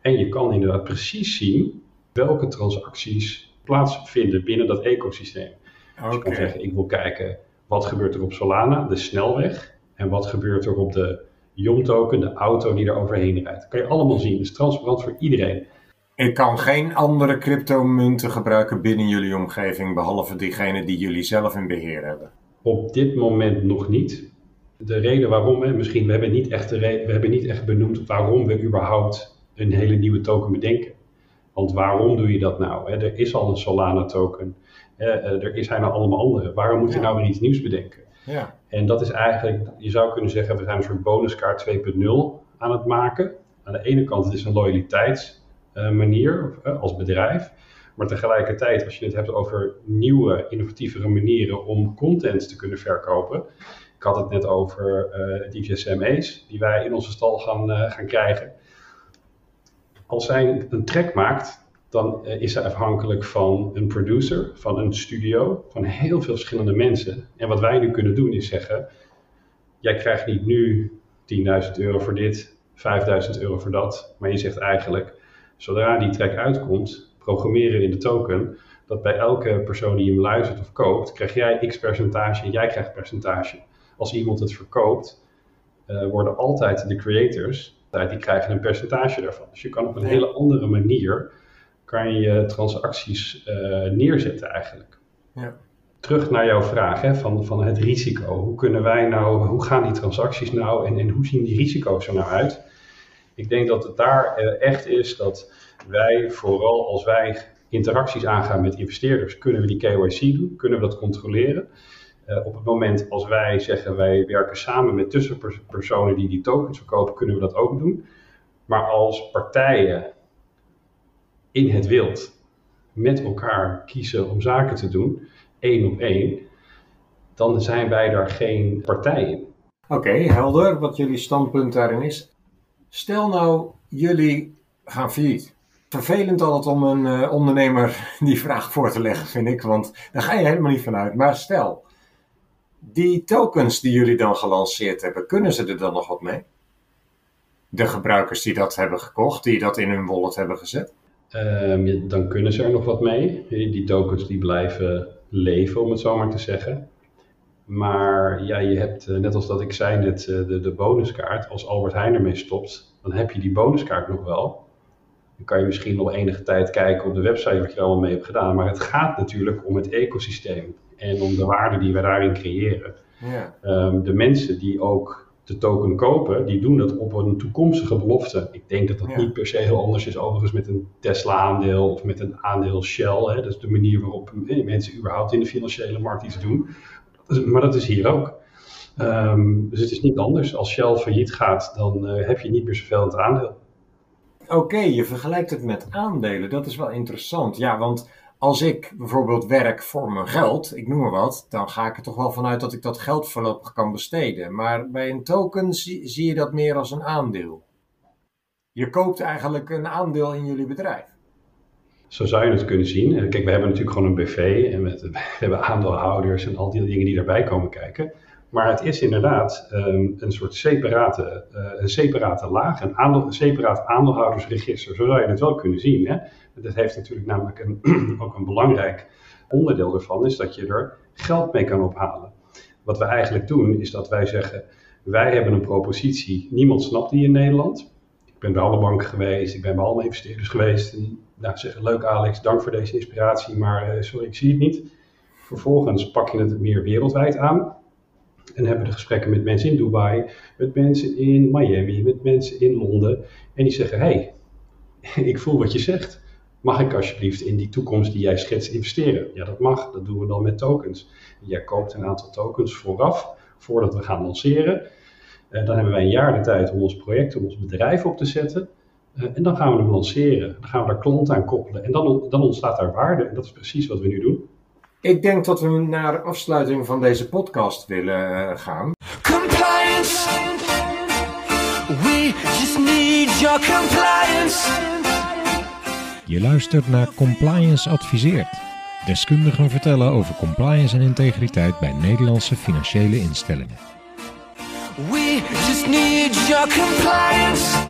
En je kan inderdaad precies zien welke transacties plaatsvinden binnen dat ecosysteem. Okay. Dus je kan zeggen, ik wil kijken wat gebeurt er op Solana, de snelweg. En wat gebeurt er op de YOM token, de auto die er overheen rijdt. Dat kan je allemaal zien. Het is transparant voor iedereen. Ik kan geen andere cryptomunten gebruiken binnen jullie omgeving, behalve diegene die jullie zelf in beheer hebben. Op dit moment nog niet de reden waarom, hè, misschien, we hebben, niet echt de we hebben niet echt benoemd waarom we überhaupt een hele nieuwe token bedenken. Want waarom doe je dat nou? Hè? Er is al een Solana token, eh, er zijn er allemaal andere. Waarom moet je nou weer iets nieuws bedenken? Ja. En dat is eigenlijk, je zou kunnen zeggen, we zijn een soort bonuskaart 2.0 aan het maken. Aan de ene kant, het is een loyaliteitsmanier uh, als bedrijf. Maar tegelijkertijd, als je het hebt over nieuwe, innovatievere manieren om content te kunnen verkopen, ik had het net over uh, die GSME's die wij in onze stal gaan, uh, gaan krijgen. Als zij een track maakt dan eh, is hij afhankelijk van een producer, van een studio, van heel veel verschillende mensen. En wat wij nu kunnen doen is zeggen, jij krijgt niet nu 10.000 euro voor dit, 5.000 euro voor dat, maar je zegt eigenlijk, zodra die track uitkomt, programmeren in de token dat bij elke persoon die hem luistert of koopt, krijg jij x percentage en jij krijgt percentage. Als iemand het verkoopt, uh, worden altijd de creators, die krijgen een percentage daarvan. Dus je kan op een hele andere manier, kan je transacties uh, neerzetten eigenlijk. Ja. Terug naar jouw vraag hè, van, van het risico. Hoe kunnen wij nou, hoe gaan die transacties nou en, en hoe zien die risico's er nou uit? Ik denk dat het daar uh, echt is dat wij, vooral als wij interacties aangaan met investeerders, kunnen we die KYC doen, kunnen we dat controleren. Uh, op het moment als wij zeggen wij werken samen met tussenpersonen die die tokens verkopen, kunnen we dat ook doen. Maar als partijen in het wild met elkaar kiezen om zaken te doen, één op één, dan zijn wij daar geen partij in. Oké, helder wat jullie standpunt daarin is. Stel nou, jullie gaan failliet vervelend altijd om een uh, ondernemer die vraag voor te leggen, vind ik. Want daar ga je helemaal niet vanuit. Maar stel, die tokens die jullie dan gelanceerd hebben, kunnen ze er dan nog wat mee? De gebruikers die dat hebben gekocht, die dat in hun wallet hebben gezet? Um, dan kunnen ze er nog wat mee. Die tokens die blijven leven, om het zo maar te zeggen. Maar ja, je hebt, eh, net als dat ik zei net, eh, de, de bonuskaart. Als Albert Heijn ermee stopt, dan heb je die bonuskaart nog wel. Dan kan je misschien nog enige tijd kijken op de website wat je allemaal mee hebt gedaan. Maar het gaat natuurlijk om het ecosysteem en om de waarde die we daarin creëren. Ja. Um, de mensen die ook de token kopen, die doen dat op een toekomstige belofte. Ik denk dat dat Ja. niet per se heel anders is overigens met een Tesla-aandeel of met een aandeel Shell. Hè. Dat is de manier waarop eh, mensen überhaupt in de financiële markt iets doen. Maar dat is hier ook. Ehm, dus het is niet anders. Als Shell failliet gaat, dan eh, heb je niet meer zoveel in het aandeel. Oké, je vergelijkt het met aandelen. Dat is wel interessant. Ja, want als ik bijvoorbeeld werk voor mijn geld, ik noem maar wat, dan ga ik er toch wel vanuit dat ik dat geld voorlopig kan besteden. Maar bij een token zie, je dat meer als een aandeel. Je koopt eigenlijk een aandeel in jullie bedrijf. Zo zou je het kunnen zien. Eh, Kijk, we hebben natuurlijk gewoon een BV en met, we hebben aandeelhouders en al die dingen die daarbij komen kijken. Maar het is inderdaad ehm, een soort separate, eh, een separate laag, een, aandeel, een separaat aandeelhoudersregister. Zo zou je het wel kunnen zien. Hè? Dat heeft natuurlijk namelijk ook een belangrijk onderdeel ervan, is dat je er geld mee kan ophalen. Wat we eigenlijk doen, is dat wij zeggen, wij hebben een propositie, niemand snapt die in Nederland. Ik ben bij alle banken geweest, ik ben bij alle investeerders geweest. Die nou, zeggen, leuk Alex, dank voor deze inspiratie, maar eh, sorry, ik zie het niet. Vervolgens pak je het meer wereldwijd aan. En hebben de gesprekken met mensen in Dubai, met mensen in Miami, met mensen in Londen. En die zeggen, hey, ik voel wat je zegt. Mag ik alsjeblieft in die toekomst die jij schetst investeren? Ja, dat mag. Dat doen we dan met tokens. Jij koopt een aantal tokens vooraf, voordat we gaan lanceren. Eh, dan hebben wij een jaar de tijd om ons project, om ons bedrijf op te zetten. Eh, en dan gaan we hem lanceren. Dan gaan we daar klanten aan koppelen. En dan, dan ontstaat daar waarde. En dat is precies wat we nu doen. Ik denk dat we naar afsluiting van deze podcast willen eh, gaan. Compliance. We just need your compliance. Je luistert naar Compliance Adviseert. Deskundigen vertellen over compliance en integriteit bij Nederlandse financiële instellingen. We just need your compliance.